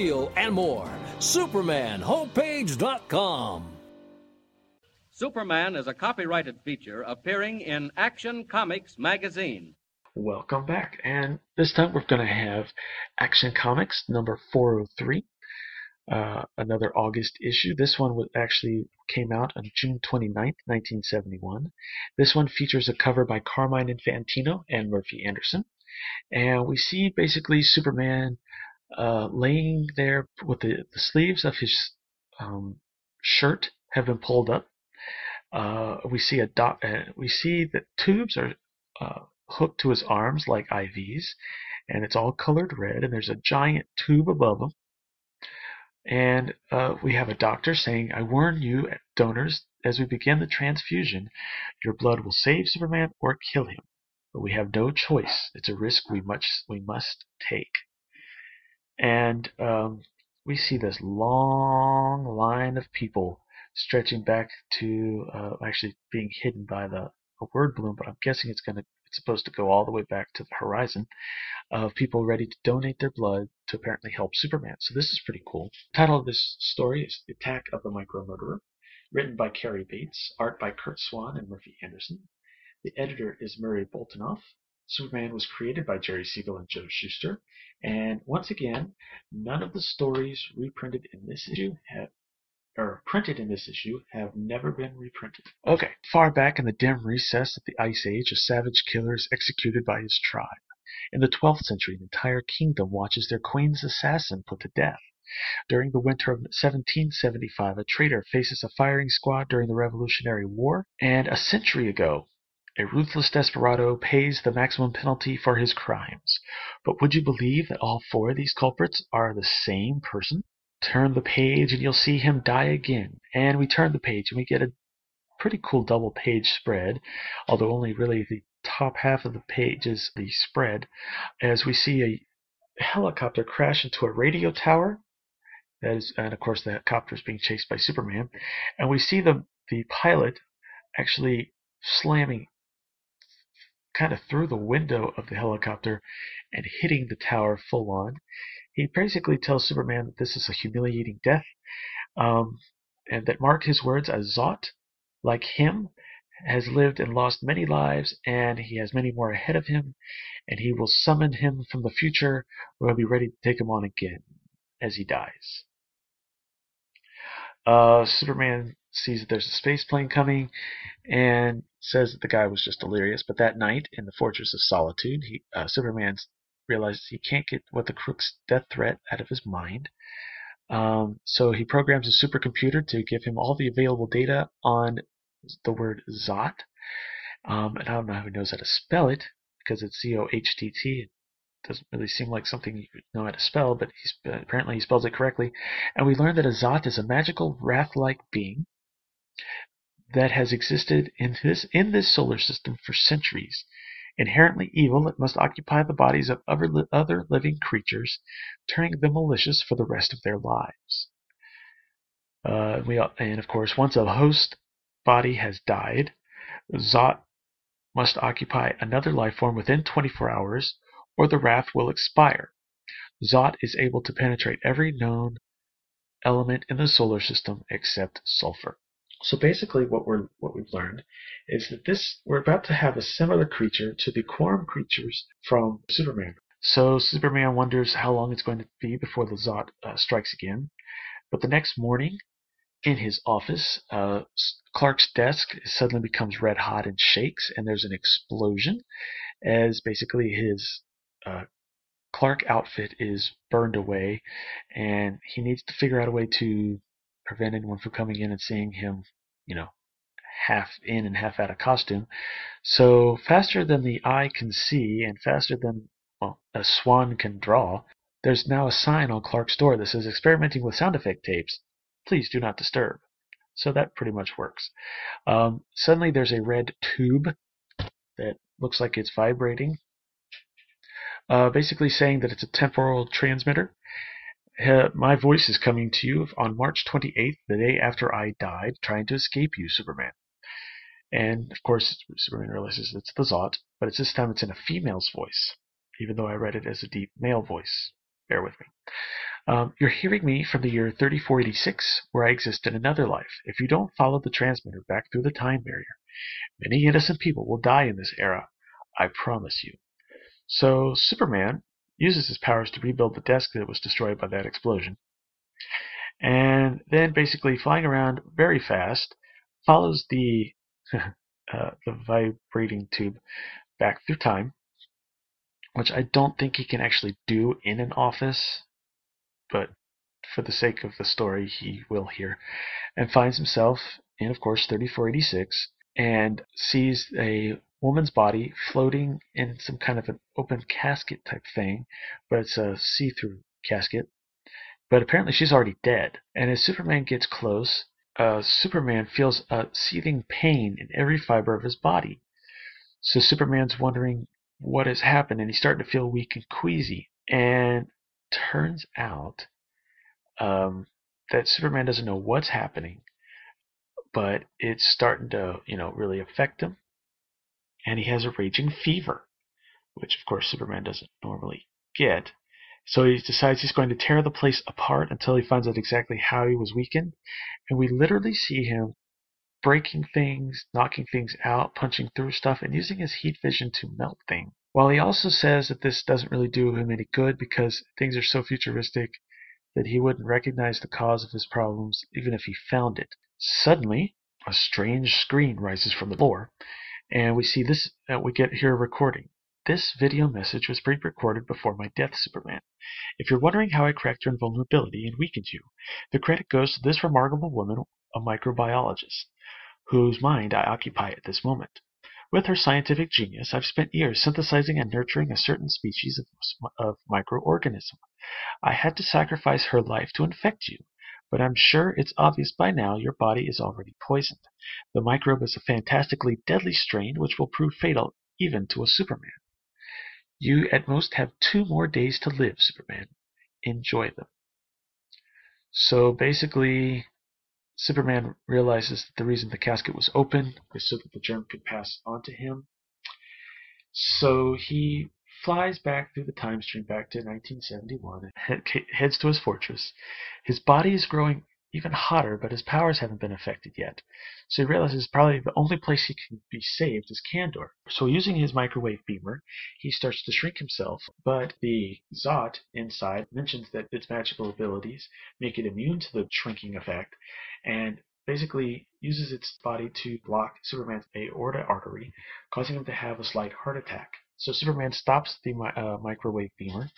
J: Steel, and more. SupermanHomepage.com.
G: Superman is a copyrighted feature appearing in Action Comics magazine.
A: Welcome back, and this time we're going to have Action Comics number 403, uh, another August issue. This one was actually came out on June 29th, 1971. This one features a cover by Carmine Infantino and Murphy Anderson, and we see basically Superman uh, laying there with the, the sleeves of his um, shirt have been pulled up. Uh, we see a dot, uh, we see that tubes are uh, hooked to his arms like IVs, and it's all colored red. And there's a giant tube above him. And uh, we have a doctor saying, "I warn you, donors, as we begin the transfusion, your blood will save Superman or kill him. But we have no choice. It's a risk we much we must take." And um, we see this long line of people stretching back to uh, actually being hidden by the word balloon, but I'm guessing it's going to it's supposed to go all the way back to the horizon of people ready to donate their blood to apparently help Superman. So this is pretty cool. The title of this story is The Attack of the Micro Murderer, written by Cary Bates, art by Curt Swan and Murphy Anderson. The editor is Murray Boltinoff, Superman was created by Jerry Siegel and Joe Shuster. And once again, none of the stories reprinted in this issue have or printed in this issue have never been reprinted. Okay, far back in the dim recess of the Ice Age, a savage killer is executed by his tribe. In the 12th century, an entire kingdom watches their queen's assassin put to death. During the winter of 1775, a traitor faces a firing squad during the Revolutionary War. And a century ago, a ruthless desperado pays the maximum penalty for his crimes. But would you believe that all four of these culprits are the same person? Turn the page and you'll see him die again. And we turn the page and we get a pretty cool double page spread, although only really the top half of the page is the spread, as we see a helicopter crash into a radio tower. That is, and of course, the helicopter is being chased by Superman. And we see the, the pilot actually slamming kind of through the window of the helicopter and hitting the tower full on. He basically tells Superman that this is a humiliating death, um, and that, mark his words, a Zohtt like him has lived and lost many lives, and he has many more ahead of him, and he will summon him from the future where he'll be ready to take him on again as he dies. Uh, Superman sees that there's a space plane coming and says that the guy was just delirious. But that night in the Fortress of Solitude, he, uh, Superman realizes he can't get what the crook's death threat out of his mind. Um, so he programs a supercomputer to give him all the available data on the word Zohtt. Um, and I don't know he knows how to spell it because it's Z O H T T. It doesn't really seem like something you know how to spell, but he's, apparently he spells it correctly. And we learn that a Zohtt is a magical wrath-like being that has existed in this in this solar system for centuries. Inherently evil, it must occupy the bodies of other, other living creatures, turning them malicious for the rest of their lives. Uh, we and of course, once a host body has died, Zohtt must occupy another life form within 24 hours, or the wrath will expire. Zohtt is able to penetrate every known element in the solar system except sulfur. So basically, what we're what we've learned is that this we're about to have a similar creature to the Quarm creatures from Superman. So Superman wonders how long it's going to be before the Zohtt uh, strikes again. But the next morning, in his office, uh, Clark's desk suddenly becomes red hot and shakes, and there's an explosion as basically his uh, Clark outfit is burned away, and he needs to figure out a way to prevent anyone from coming in and seeing him, you know, half in and half out of costume. So faster than the eye can see, and faster than well, a swan can draw, there's now a sign on Clark's door that says experimenting with sound effect tapes. Please do not disturb. So that pretty much works. Um, suddenly there's a red tube that looks like it's vibrating, uh, basically saying that it's a temporal transmitter. My voice is coming to you on March 28th, the day after I died, trying to escape you, Superman. And of course, Superman realizes it's the Zohtt, but it's this time it's in a female's voice, even though I read it as a deep male voice. Bear with me. Um, you're hearing me from the year 3486, where I exist in another life. If you don't follow the transmitter back through the time barrier, many innocent people will die in this era. I promise you. So Superman uses his powers to rebuild the desk that was destroyed by that explosion. And then basically flying around very fast, follows the uh, the vibrating tube back through time, which I don't think he can actually do in an office but for the sake of the story, he will here, and finds himself in, of course, 3486, and sees a woman's body floating in some kind of an open casket type thing, but it's a see through casket. But apparently she's already dead. And as Superman gets close, uh, Superman feels a seething pain in every fiber of his body. So Superman's wondering what has happened, and he's starting to feel weak and queasy. And turns out um, that Superman doesn't know what's happening, but it's starting to, you know, really affect him. And he has a raging fever, which of course Superman doesn't normally get. So he decides he's going to tear the place apart until he finds out exactly how he was weakened. And we literally see him breaking things, knocking things out, punching through stuff, and using his heat vision to melt things. While he also says that this doesn't really do him any good because things are so futuristic that he wouldn't recognize the cause of his problems even if he found it. Suddenly, a strange screen rises from the floor, and we see this. Uh, we get here a recording. This video message was pre-recorded before my death, Superman. If you're wondering how I cracked your invulnerability and weakened you, the credit goes to this remarkable woman, a microbiologist, whose mind I occupy at this moment. With her scientific genius, I've spent years synthesizing and nurturing a certain species of, of microorganism. I had to sacrifice her life to infect you, but I'm sure it's obvious by now your body is already poisoned. The microbe is a fantastically deadly strain which will prove fatal even to a Superman. You at most have two more days to live, Superman. Enjoy them. So basically, Superman realizes that the reason the casket was open is so that the germ could pass on to him. So he flies back through the time stream back to 1971 and heads to his fortress. His body is growing even hotter, but his powers haven't been affected yet. So he realizes probably the only place he can be saved is Kandor. So using his microwave beamer, he starts to shrink himself, but the Zot inside mentions that its magical abilities make it immune to the shrinking effect, and basically uses its body to block Superman's aorta artery, causing him to have a slight heart attack. So Superman stops the uh, microwave beamer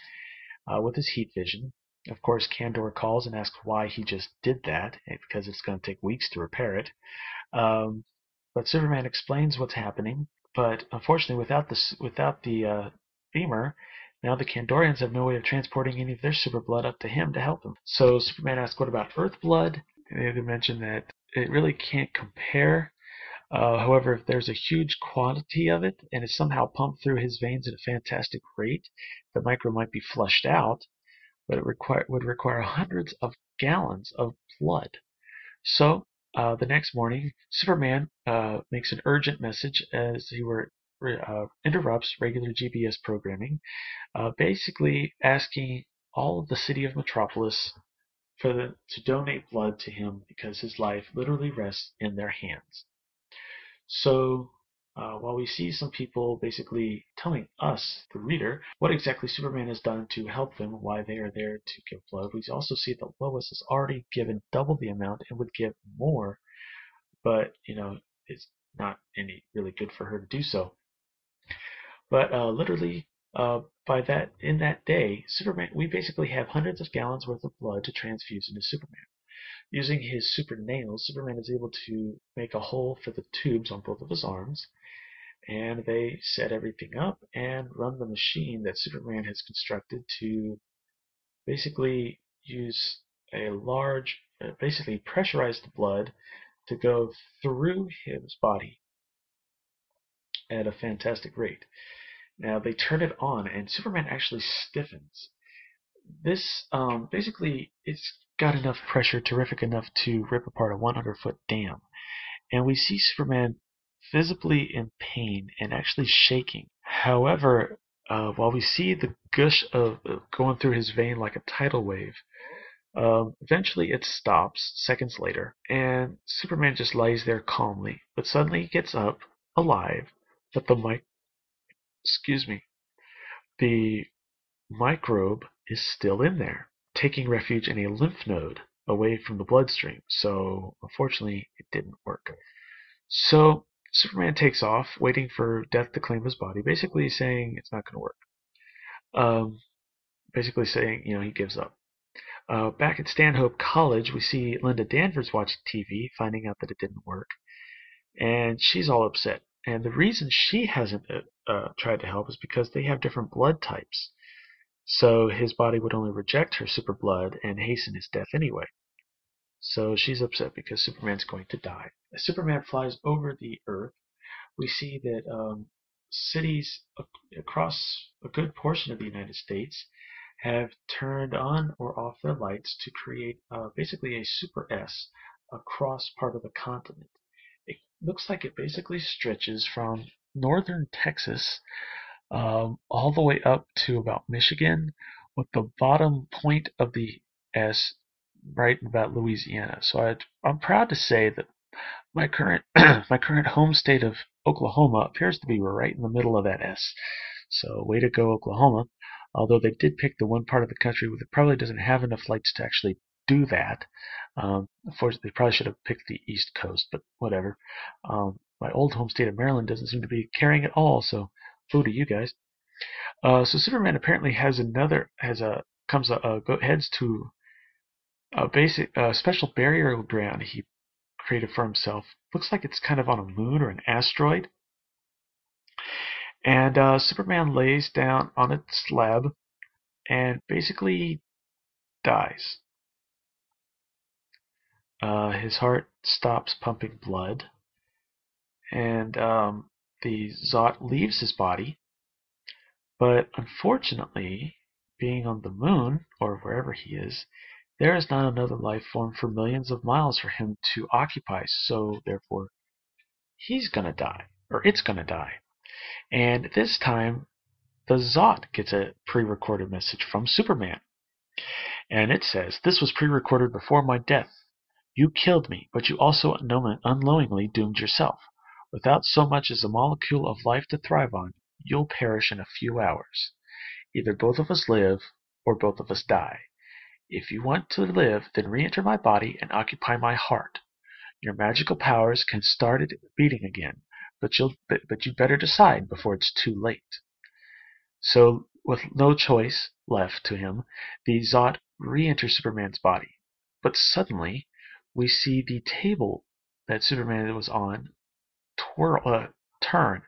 A: uh, with his heat vision, of course, Kandor calls and asks why he just did that, eh, because it's going to take weeks to repair it. Um, but Superman explains what's happening. But unfortunately, without the without the uh, beamer, now the Kandorians have no way of transporting any of their super blood up to him to help him. So Superman asks, "What about Earth blood?" And they mention that it really can't compare. Uh, however, if there's a huge quantity of it and it's somehow pumped through his veins at a fantastic rate, the micro might be flushed out but it require, would require hundreds of gallons of blood. So uh, the next morning, Superman uh, makes an urgent message as he were, uh, interrupts regular GBS programming, uh, basically asking all of the city of Metropolis for the, to donate blood to him because his life literally rests in their hands. So uh, while we see some people basically telling us, the reader, what exactly Superman has done to help them, why they are there to give blood, we also see that Lois has already given double the amount and would give more, but you know it's not any really good for her to do so. But uh, literally, uh, by that in that day, Superman, we basically have hundreds of gallons worth of blood to transfuse into Superman. Using his super nails, Superman is able to make a hole for the tubes on both of his arms, and they set everything up and run the machine that Superman has constructed to basically use a large, uh, basically pressurize the blood to go through his body at a fantastic rate. Now they turn it on, and Superman actually stiffens. This um, basically it's got enough pressure, terrific enough to rip apart a 100 foot dam. And we see Superman visibly in pain and actually shaking. However, uh, while we see the gush of going through his vein like a tidal wave, um, eventually it stops seconds later, and Superman just lies there calmly. But suddenly he gets up, alive, but the mic, excuse me, the microbe is still in there, taking refuge in a lymph node away from the bloodstream. So unfortunately, it didn't work. So Superman takes off, waiting for Death to claim his body, basically saying it's not going to work. Um, basically saying, you know, he gives up. Uh, back at Stanhope College, we see Linda Danvers watching TV, finding out that it didn't work, and she's all upset. And the reason she hasn't uh, uh, tried to help is because they have different blood types. So his body would only reject her super blood and hasten his death anyway. So she's upset because Superman's going to die. As Superman flies over the Earth, we see that um, cities across a good portion of the United States have turned on or off their lights to create uh, basically a super S across part of the continent. It looks like it basically stretches from northern Texas um, all the way up to about Michigan, with the bottom point of the S right about Louisiana. So I, I'm proud to say that my current my current home state of Oklahoma appears to be right in the middle of that S. So way to go, Oklahoma. Although they did pick the one part of the country that probably doesn't have enough lights to actually do that. Um, unfortunately, they probably should have picked the East Coast, but whatever. Um, my old home state of Maryland doesn't seem to be caring at all, so to you guys. Uh, so Superman apparently has another has a comes a, a heads to a basic a special burial ground he created for himself. Looks like it's kind of on a moon or an asteroid. And uh, Superman lays down on a slab and basically dies. Uh, his heart stops pumping blood, and um, the Zohtt leaves his body. But unfortunately, being on the moon, or wherever he is, there is not another life form for millions of miles for him to occupy, so therefore he's gonna die, or it's gonna die. And this time, the Zohtt gets a pre recorded message from Superman. And it says, This was pre recorded before my death. You killed me, but you also unknowingly doomed yourself. Without so much as a molecule of life to thrive on, you'll perish in a few hours. Either both of us live, or both of us die. If you want to live, then re-enter my body and occupy my heart. Your magical powers can start it beating again, but you'll but, but you better decide before it's too late. So, with no choice left to him, the Zohtt re-enters Superman's body. But suddenly, we see the table that Superman was on twirl, uh, turn,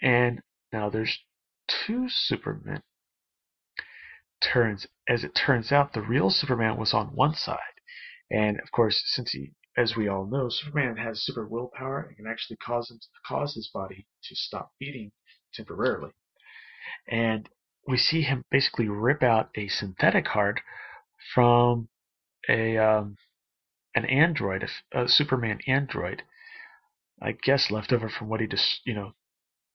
A: and now there's two Supermen. Turns. As it turns out, the real Superman was on one side, and of course, since he, as we all know, Superman has super willpower and can actually cause him, cause his body to stop beating temporarily, and we see him basically rip out a synthetic heart from a um, an android, a, a Superman android, I guess left over from what he just you know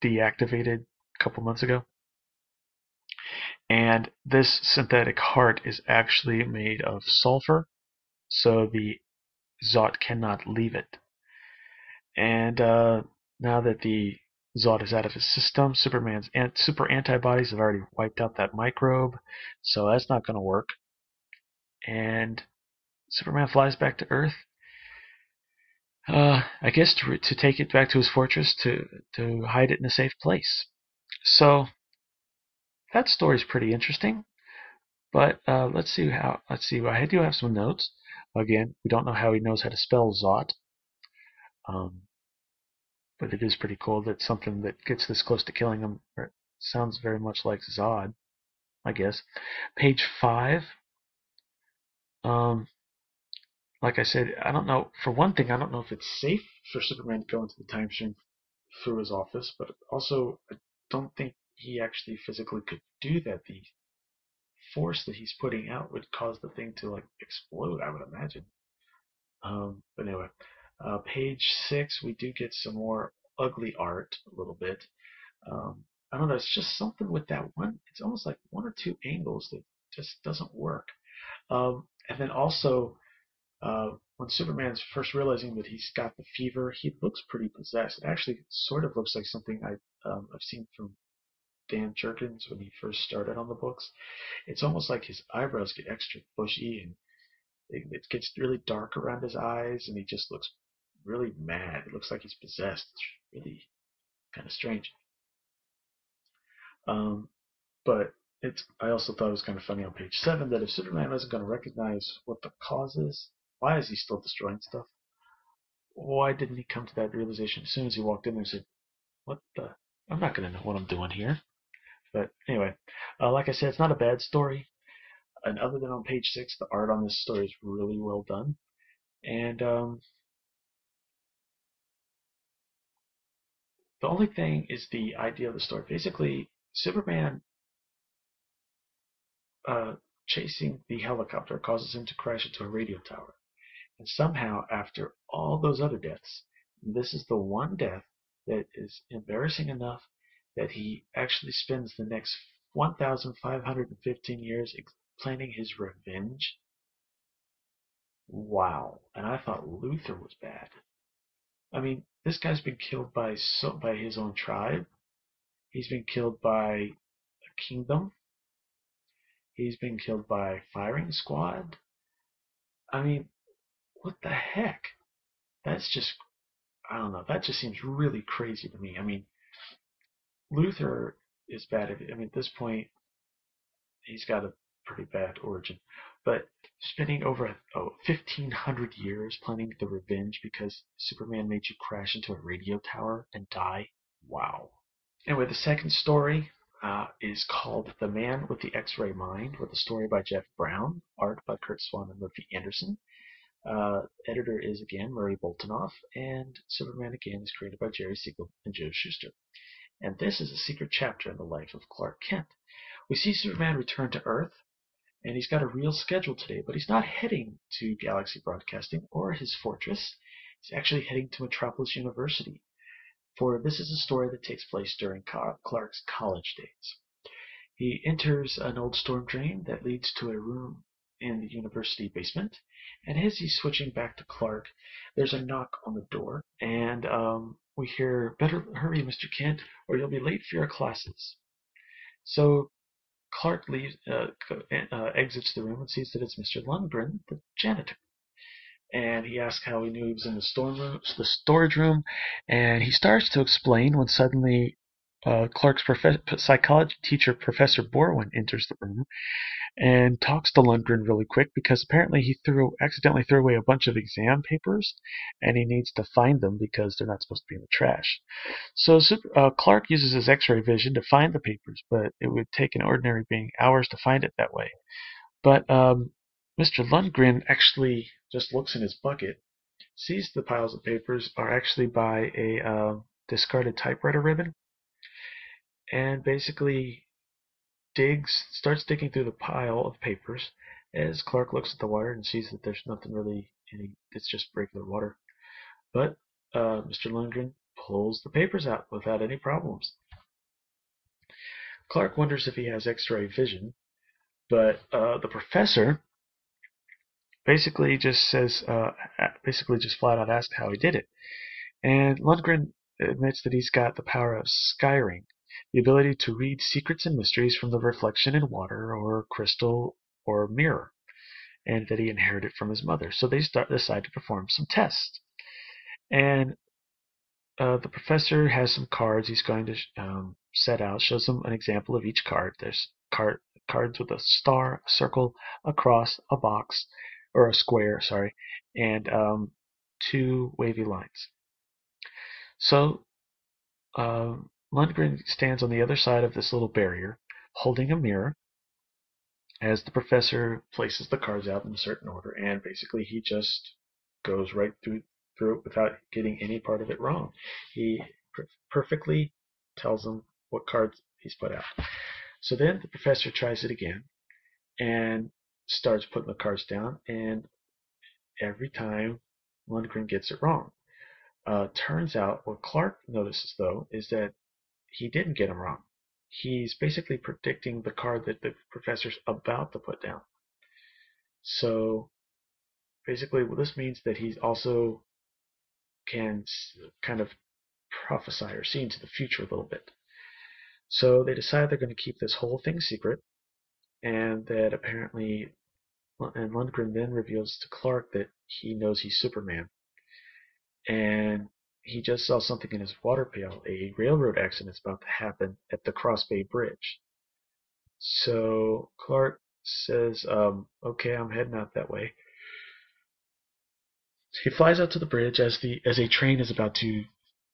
A: deactivated a couple months ago. And this synthetic heart is actually made of sulfur, so the Zohtt cannot leave it. And uh, now that the Zohtt is out of his system, Superman's super antibodies have already wiped out that microbe, so that's not going to work. And Superman flies back to Earth. Uh, I guess to, to take it back to his fortress to to hide it in a safe place. So that story's pretty interesting. But uh, let's see how. Let's see. I do have some notes. Again, we don't know how he knows how to spell Zohtt. Um, but it is pretty cool that something that gets this close to killing him sounds very much like Zod. I guess. Page five. Um, like I said, I don't know. For one thing, I don't know if it's safe for Superman to go into the time stream through his office, but also I don't think he actually physically could do that. The force that he's putting out would cause the thing to like explode. I would imagine. Um, but anyway, uh, page six, we do get some more ugly art a little bit. Um, I don't know. It's just something with that one. It's almost like one or two angles that just doesn't work. Um, and then also, uh, when Superman's first realizing that he's got the fever, he looks pretty possessed. It actually sort of looks like something I, um, I've seen from Dan Jurgens when he first started on the books. It's almost like his eyebrows get extra bushy and it, it gets really dark around his eyes, and he just looks really mad. It looks like he's possessed. It's really kind of strange. Um, but it's. I also thought it was kind of funny on page seven that if Superman isn't going to recognize what the cause is, why is he still destroying stuff? Why didn't he come to that realization as soon as he walked in there and said, "What the? I'm not going to know what I'm doing here." But anyway, uh, like I said, it's not a bad story. And other than on page six, the art on this story is really well done. And um, the only thing is the idea of the story. Basically, Superman uh, chasing the helicopter causes him to crash into a radio tower. And somehow, after all those other deaths, this is the one death that is embarrassing enough that he actually spends the next 1,515 years planning his revenge. Wow. And I thought Luthor was bad. I mean, this guy's been killed by so by his own tribe. He's been killed by a kingdom. He's been killed by firing squad. I mean, what the heck? That's just I don't know. That just seems really crazy to me. I mean, Luthor is bad. I mean, at this point, he's got a pretty bad origin. But spending over oh, 1,500 years planning the revenge because Superman made you crash into a radio tower and die? Wow. Anyway, the second story uh, is called The Man with the X-Ray Mind, with a story by Jeff Brown, art by Curt Swan and Murphy Anderson. Uh, editor is again Murray Boltinoff, and Superman again is created by Jerry Siegel and Joe Shuster. And this is a secret chapter in the life of Clark Kent. We see Superman return to Earth, and he's got a real schedule today, but he's not heading to Galaxy Broadcasting or his fortress. He's actually heading to Metropolis University, for this is a story that takes place during Clark's college days. He enters an old storm drain that leads to a room in the university basement. And as he's switching back to Clark, there's a knock on the door, and um, we hear, "Better hurry, Mr. Kent, or you'll be late for your classes." So Clark leaves, uh, uh, exits the room and sees that it's Mr. Lundgren, the janitor. And he asks how he knew he was in the, storm room, the storage room, and he starts to explain when suddenly uh, Clark's prof- psychology teacher, Professor Borwin, enters the room and talks to Lundgren really quick because apparently he threw accidentally threw away a bunch of exam papers and he needs to find them because they're not supposed to be in the trash. So uh, Clark uses his X-ray vision to find the papers, but it would take an ordinary being hours to find it that way. But um, Mr. Lundgren actually just looks in his bucket, sees the piles of papers are actually by a uh, discarded typewriter ribbon, and basically digs, starts digging through the pile of papers as Clark looks at the water and sees that there's nothing really any, it's just regular water. But uh, Mr. Lundgren pulls the papers out without any problems. Clark wonders if he has X-ray vision, but uh, the professor basically just says, uh, basically just flat out asks how he did it, and Lundgren admits that he's got the power of scrying, the ability to read secrets and mysteries from the reflection in water or crystal or mirror, and that he inherited from his mother. So they start, decide to perform some tests. And uh, the professor has some cards he's going to um, set out, shows them an example of each card. There's card, cards with a star, a circle, a cross, a box, or a square, sorry, and um, two wavy lines. So um, Lundgren stands on the other side of this little barrier, holding a mirror, as the professor places the cards out in a certain order, and basically he just goes right through through it without getting any part of it wrong. He per- perfectly tells them what cards he's put out. So then the professor tries it again and starts putting the cards down, and every time Lundgren gets it wrong. Uh, turns out what Clark notices though is that he didn't get him wrong. He's basically predicting the card that the professor's about to put down. So basically, what this means that he also can kind of prophesy or see into the future a little bit. So they decide they're going to keep this whole thing secret, and that apparently, and Lundgren then reveals to Clark that he knows he's Superman, and he just saw something in his water pail. A railroad accident is about to happen at the Cross Bay Bridge. So Clark says, um, "Okay, I'm heading out that way." He flies out to the bridge as the as a train is about to,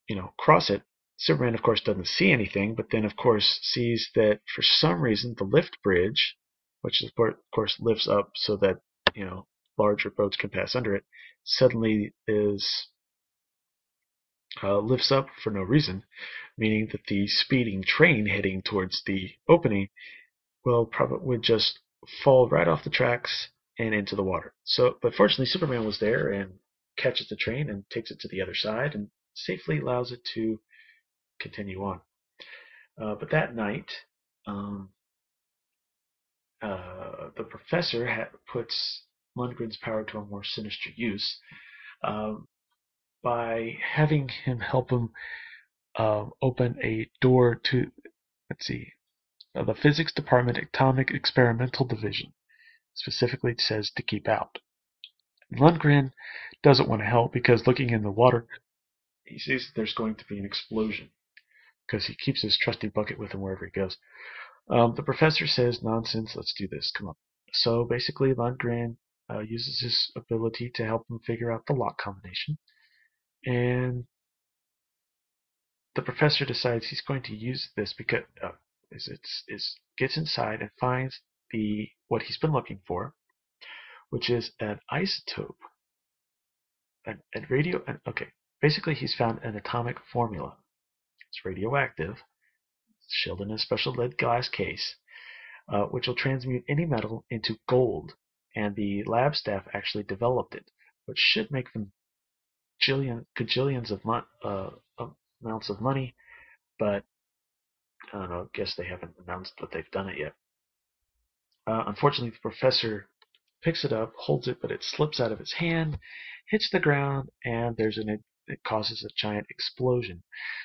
A: you know, cross it. Superman, of course, doesn't see anything, but then, of course, sees that for some reason the lift bridge, which of course lifts up so that you know larger boats can pass under it, suddenly is uh, lifts up for no reason, meaning that the speeding train heading towards the opening will probably would just fall right off the tracks and into the water. So, but fortunately, Superman was there and catches the train and takes it to the other side and safely allows it to continue on. Uh, but that night, um, uh, the professor ha- puts Lundgren's power to a more sinister use. Um, by having him help him uh, open a door to, let's see, uh, the physics department atomic experimental division. Specifically, it says to keep out. Lundgren doesn't want to help because looking in the water, he sees that there's going to be an explosion because he keeps his trusty bucket with him wherever he goes. Um, the professor says, "Nonsense. Let's do this. Come on." So basically, Lundgren uh, uses his ability to help him figure out the lock combination and the professor decides he's going to use this because uh, is it's is gets inside and finds the what he's been looking for, which is an isotope, an, radio. An, okay, basically he's found an atomic formula. It's radioactive, sealed in a special lead glass case, uh, which will transmute any metal into gold. And the lab staff actually developed it, which should make them jillion gajillions of mon- uh, amounts of money, but I don't know. I guess they haven't announced that they've done it yet. Uh, unfortunately, the professor picks it up, holds it, but it slips out of his hand, hits the ground, and there's an it causes a giant explosion.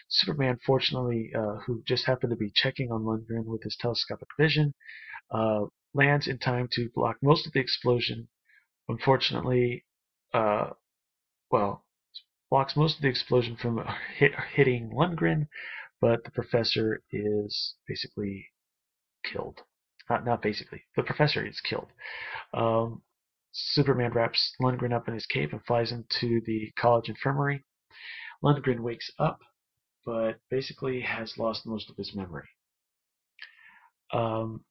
A: Superman, fortunately, uh, who just happened to be checking on Lundgren with his telescopic vision, uh, lands in time to block most of the explosion. Unfortunately, uh, well, blocks most of the explosion from hit, hitting Lundgren, but the professor is basically killed. Not, not basically. The professor is killed. Um, Superman wraps Lundgren up in his cape and flies him to the college infirmary. Lundgren wakes up, but basically has lost most of his memory. Um,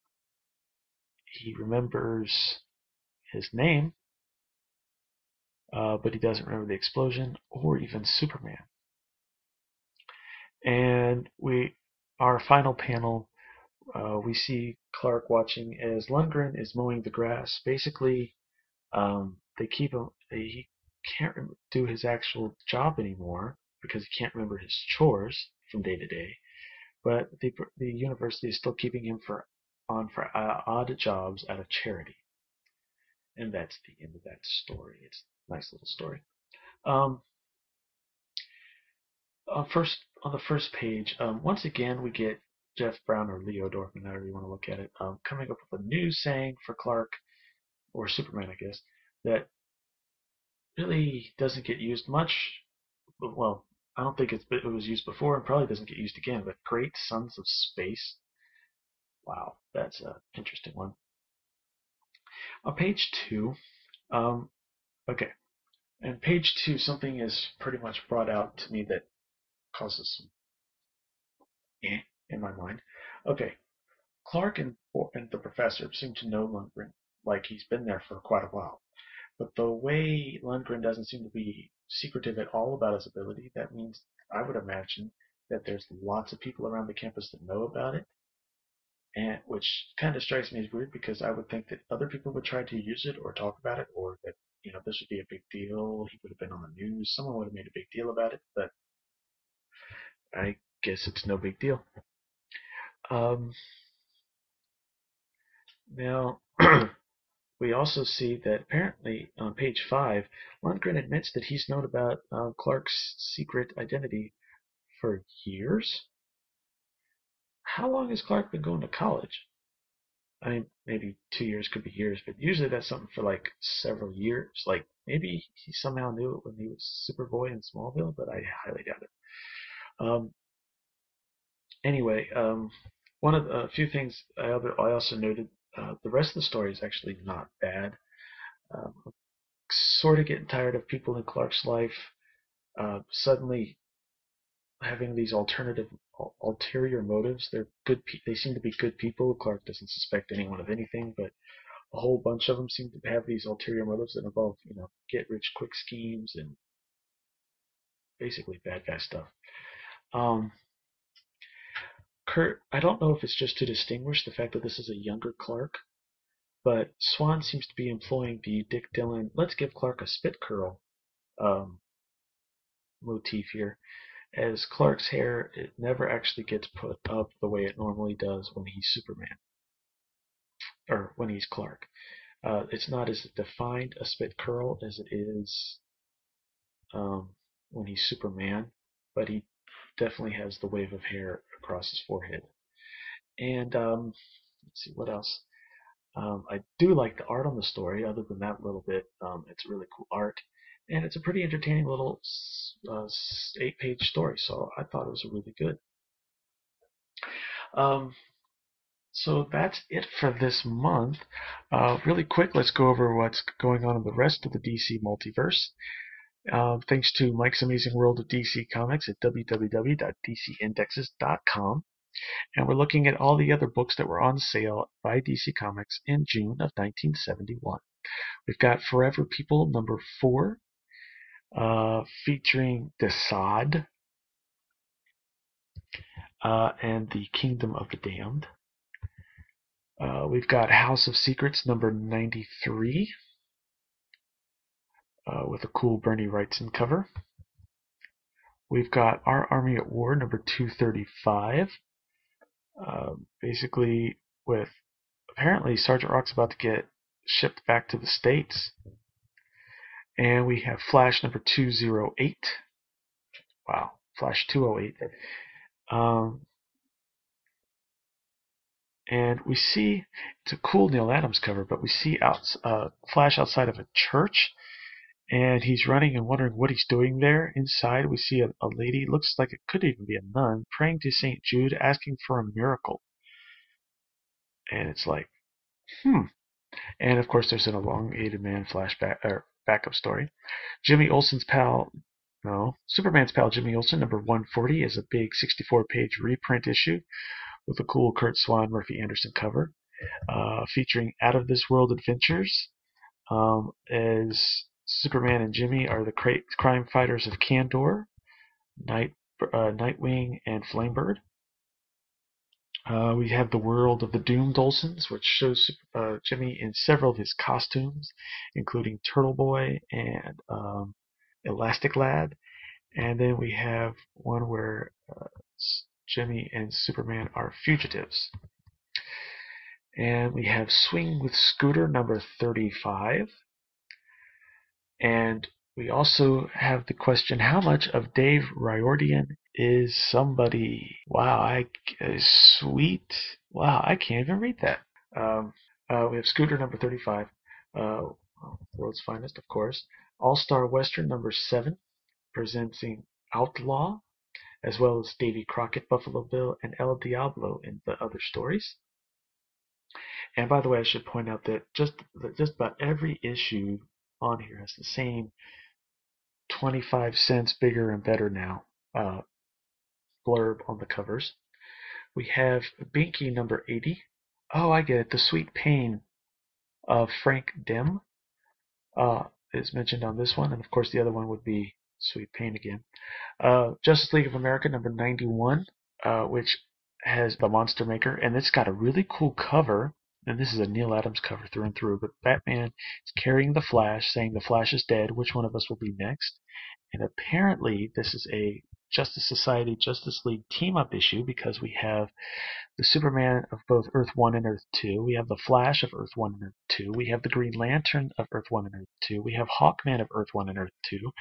A: he remembers his name, uh, but he doesn't remember the explosion or even Superman. And we, our final panel, uh, we see Clark watching as Lundgren is mowing the grass. Basically, um, they keep him. He can't do his actual job anymore because he can't remember his chores from day to day. But the the university is still keeping him for on for uh, odd jobs at a charity, and that's the end of that story. It's a nice little story. Um, uh, first on the first page, um, once again we get Geoff Browne or Leo Dorfman, however you want to look at it, um, coming up with a new saying for Clark or Superman, I guess, that really doesn't get used much. Well, I don't think it was used before and probably doesn't get used again, but Great Sons of Space. Wow, that's an interesting one. On page two, um, okay, and page two, something is pretty much brought out to me that causes some eh in my mind. Okay, Clark and, and the professor seem to know Lundgren like he's been there for quite a while. But the way Lundgren doesn't seem to be secretive at all about his ability, that means I would imagine that there's lots of people around the campus that know about it. And which kind of strikes me as weird because I would think that other people would try to use it or talk about it or that, you know, this would be a big deal. He would have been on the news. Someone would have made a big deal about it, but I guess it's no big deal. Um, now, we also see that apparently on page 5, Lundgren admits that he's known about uh, Clark's secret identity for years. How long has Clark been going to college? I mean, maybe two years could be years, but usually that's something for like several years. Like maybe he somehow knew it when he was Superboy in Smallville, but I highly doubt it. Um, anyway, um, one of a few things I, I also noted uh, the rest of the story is actually not bad. Um, sort of getting tired of people in Clark's life uh, suddenly having these alternative, ulterior motives. They're good. Pe- they seem to be good people. Clark doesn't suspect anyone of anything, but a whole bunch of them seem to have these ulterior motives that involve, you know, get rich quick schemes and basically bad guy stuff. Um, Curt, I don't know if it's just to distinguish the fact that this is a younger Clark, but Swan seems to be employing the Dick Dillon "let's give Clark a spit curl" um, motif here, as Clark's hair it never actually gets put up the way it normally does when he's Superman, or when he's Clark. Uh, it's not as defined a spit curl as it is um, when he's Superman, but he definitely has the wave of hair across his forehead. And um, let's see what else. Um, I do like the art on the story. Other than that little bit, um, it's really cool art, and it's a pretty entertaining little uh, eight-page story. So I thought it was really good. Um, so that's it for this month. Uh, really quick, let's go over what's going on in the rest of the DC multiverse. Uh, thanks to Mike's Amazing World of DC Comics at www.dcindexes.com. And we're looking at all the other books that were on sale by DC Comics in June of 1971. We've got Forever People number four, uh, featuring Desaad uh, and the Kingdom of the Damned. Uh, we've got House of Secrets number 93 uh, with a cool Bernie Wrightson cover. We've got Our Army at War number 235. Uh, basically, with apparently Sergeant Rock's about to get shipped back to the States. And we have Flash number 208. Wow, Flash 208. Um, and we see it's a cool Neal Adams cover, but we see out, uh, Flash outside of a church, and he's running and wondering what he's doing there. Inside, we see a, a lady, looks like it could even be a nun, praying to St. Jude, asking for a miracle. And it's like, hmm. And of course, there's an elongated man flashback or backup story. Jimmy Olsen's pal, no, Superman's pal Jimmy Olsen, number 140, is a big 64-page reprint issue with a cool Curt Swan, Murphy Anderson cover, uh, featuring out of this world adventures. Um, as Superman and Jimmy are the cra- crime fighters of Kandor, Night, uh, Nightwing, and Flamebird. Uh, we have the world of the Doomed Olsens, which shows uh, Jimmy in several of his costumes, including Turtle Boy and um, Elastic Lad. And then we have one where uh, Jimmy and Superman are fugitives. And we have Swing with Scooter number 35. And we also have the question how much of Dave Riordan is somebody? Wow, I uh, sweet. Wow, I can't even read that. Um, uh, we have Scooter number 35, uh, World's Finest, of course. All Star Western number 7, presenting Outlaw, as well as Davy Crockett, Buffalo Bill, and El Diablo in the other stories. And by the way, I should point out that just just about every issue on here has the same 25 cents bigger and better now uh, blurb on the covers. We have Binky number 80. Oh, I get it. The Sweet Pain of Frank Dem uh, is mentioned on this one, and of course the other one would be Sweet Pain again. Uh, Justice League of America number 91, uh, which has the Monster Maker, and it's got a really cool cover. And this is a Neal Adams cover through and through. But Batman is carrying the Flash, saying the Flash is dead. Which one of us will be next? And apparently, this is a Justice Society Justice League team up issue because we have the Superman of both Earth 1 and Earth 2. We have the Flash of Earth 1 and Earth 2. We have the Green Lantern of Earth 1 and Earth 2. We have Hawkman of Earth 1 and Earth 2.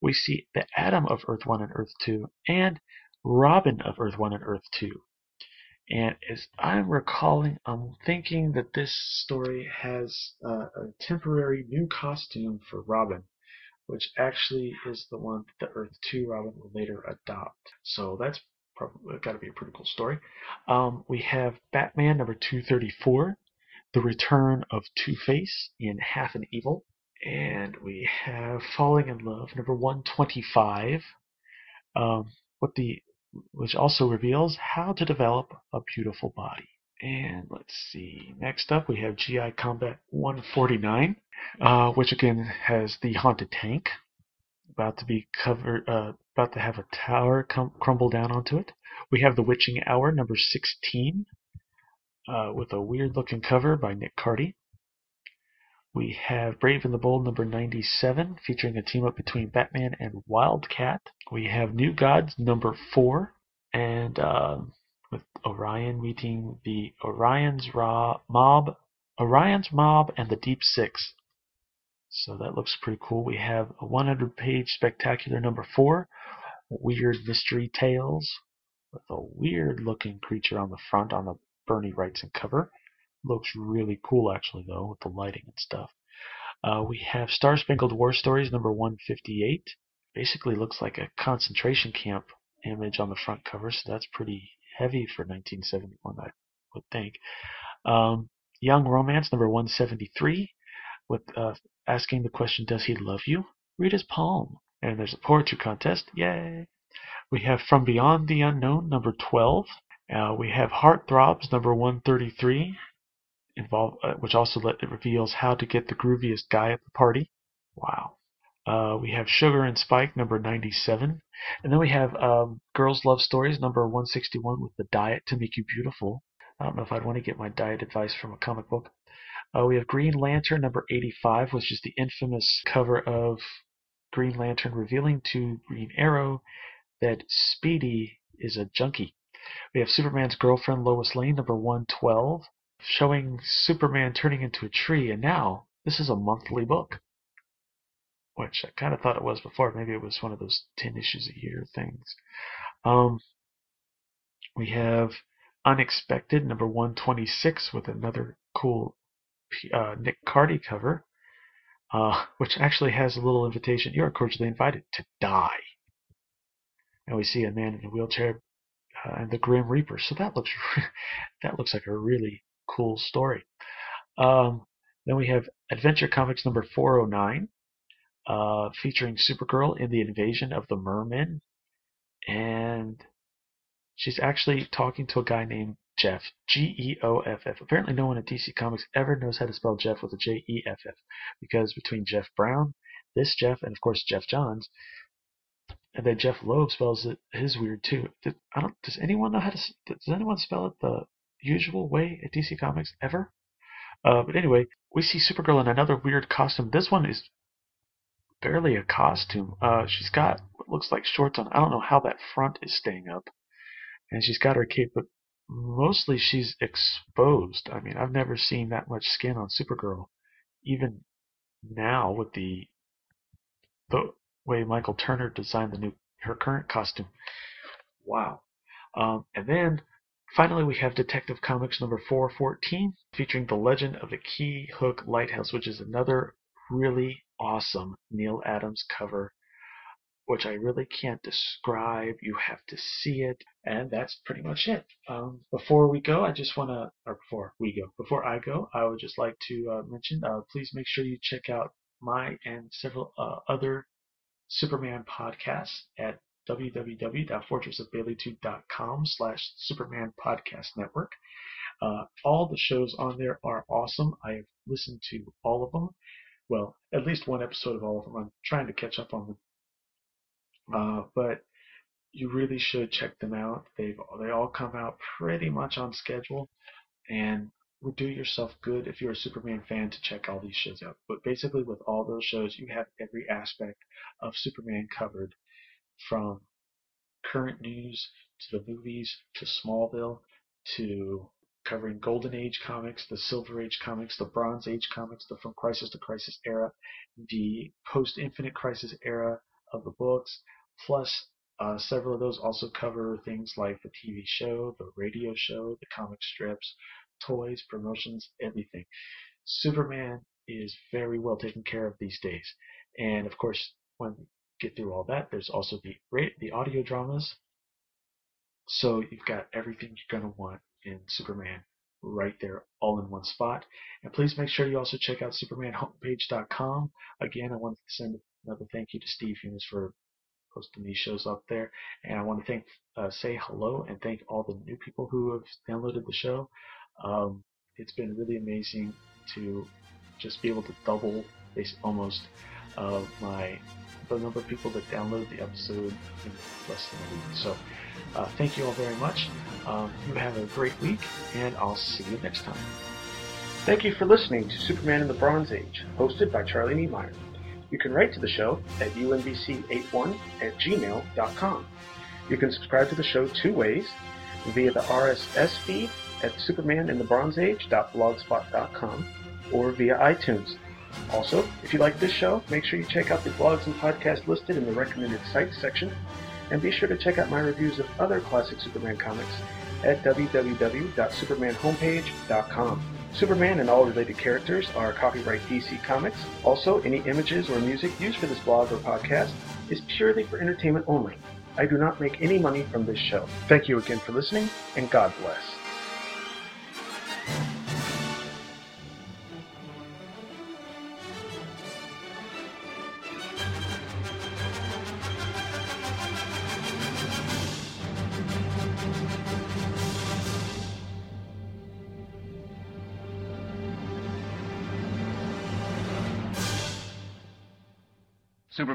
A: We see the Atom of Earth 1 and Earth 2. And Robin of Earth 1 and Earth 2. And as I'm recalling, I'm thinking that this story has uh, a temporary new costume for Robin, which actually is the one that the Earth 2 Robin will later adopt. So that's probably got to be a pretty cool story. Um, we have Batman number 234, The Return of Two Face in Half an Evil. And we have Falling in Love number 125. Um, what the which also reveals how to develop a beautiful body. And let's see. Next up, we have GI Combat 149, uh, which again has the haunted tank about to be covered, uh, about to have a tower com- crumble down onto it. We have the Witching Hour number 16, uh, with a weird-looking cover by Nick Cardy. We have Brave and the Bold number 97, featuring a team up between Batman and Wildcat. We have New Gods number 4, and uh, with Orion meeting the Orion's Ra- Mob, Orion's Mob, and the Deep Six. So that looks pretty cool. We have a 100 page spectacular number 4, Weird Mystery Tales, with a weird looking creature on the front on the Bernie Wrightson cover. Looks really cool, actually, though, with the lighting and stuff. Uh, we have Star Spangled War Stories number 158. Basically looks like a concentration camp image on the front cover, so that's pretty heavy for 1971, I would think. Um, Young Romance number 173, with uh, asking the question, "Does he love you?" Read his palm, and there's a poetry contest. Yay! We have From Beyond the Unknown number 12. Uh, we have Heart Throbs number 133 involve, uh, which also let, reveals how to get the grooviest guy at the party. Wow. Uh, we have Sugar and Spike number 97, and then we have um, Girls Love Stories number 161 with the diet to make you beautiful. I don't know if I'd want to get my diet advice from a comic book. Uh, we have Green Lantern number 85, which is the infamous cover of Green Lantern revealing to Green Arrow that Speedy is a junkie. We have Superman's girlfriend Lois Lane number 112, showing Superman turning into a tree, and now this is a monthly book. Which I kind of thought it was before. Maybe it was one of those 10 issues a year things. Um, we have Unexpected, number 126, with another cool uh, Nick Cardy cover, uh, which actually has a little invitation. You are cordially invited to die. And we see a man in a wheelchair uh, and the Grim Reaper. So that looks that looks like a really cool story. Um, then we have Adventure Comics number 409, uh, featuring Supergirl in the invasion of the Mermen, and she's actually talking to a guy named Geoff, G E O F F. Apparently, no one at DC Comics ever knows how to spell Jeff with a J E F F, because between Geoff Browne, this Jeff, and of course Geoff Johns, and then Jeph Loeb spells it his weird too. Does, I don't. Does anyone know how to? Does anyone spell it the usual way at DC Comics ever? Uh, but anyway, we see Supergirl in another weird costume. This one is barely a costume. Uh, she's got what looks like shorts on. I don't know how that front is staying up, and she's got her cape, but mostly she's exposed. I mean, I've never seen that much skin on Supergirl, even now with the the way Michael Turner designed the new her current costume. Wow. Um, and then finally we have Detective Comics number 414 featuring The Legend of the Key Hook Lighthouse, which is another really awesome Neal Adams cover, which I really can't describe. You have to see it. And that's pretty much it. Um, before we go, I just want to, or before we go, before I go, I would just like to uh, mention, uh, please make sure you check out my and several uh, other Superman podcasts at www.fortressofbaileytude.com slash Superman Podcast Network. Uh, all the shows on there are awesome. I've listened to all of them. Well, at least one episode of all of them. I'm trying to catch up on them. Uh, but you really should check them out. They've they all come out pretty much on schedule, and would do yourself good if you're a Superman fan to check all these shows out. But basically, with all those shows, you have every aspect of Superman covered from current news to the movies to Smallville to covering Golden Age comics, the Silver Age comics, the Bronze Age comics, the From Crisis to Crisis era, the post Infinite Crisis era of the books, plus uh, several of those also cover things like the TV show, the radio show, the comic strips, toys, promotions, everything. Superman is very well taken care of these days. And of course, when get through all that, there's also the the audio dramas. So you've got everything you're to want in Superman right there, all in one spot. And please make sure you also check out SupermanHomepage.com. Again, I want to send another thank you to Steve Younis for posting these shows up there. And I want to thank, uh, say hello and thank all the new people who have downloaded the show. Um, it's been really amazing to just be able to double, almost, uh, my the number of people that download the episode in less than a week. So, uh, thank you all very much. Um, you have a great week, and I'll see you next time. Thank you for listening to Superman in the Bronze Age, hosted by Charlie Niemeyer. You can write to the show at unbc81 at gmail.com. You can subscribe to the show two ways via the RSS feed at supermaninthebronzeage.blogspot.com or via iTunes. Also, if you like this show, make sure you check out the blogs and podcasts listed in the recommended sites section, and be sure to check out my reviews of other classic Superman comics at www.supermanhomepage.com. Superman and all related characters are copyright DC Comics. Also, any images or music used for this blog or podcast is purely for entertainment only. I do not make any money from this show. Thank you again for listening, and God bless.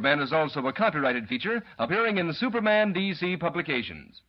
K: Superman is also a copyrighted feature appearing in Superman DC publications.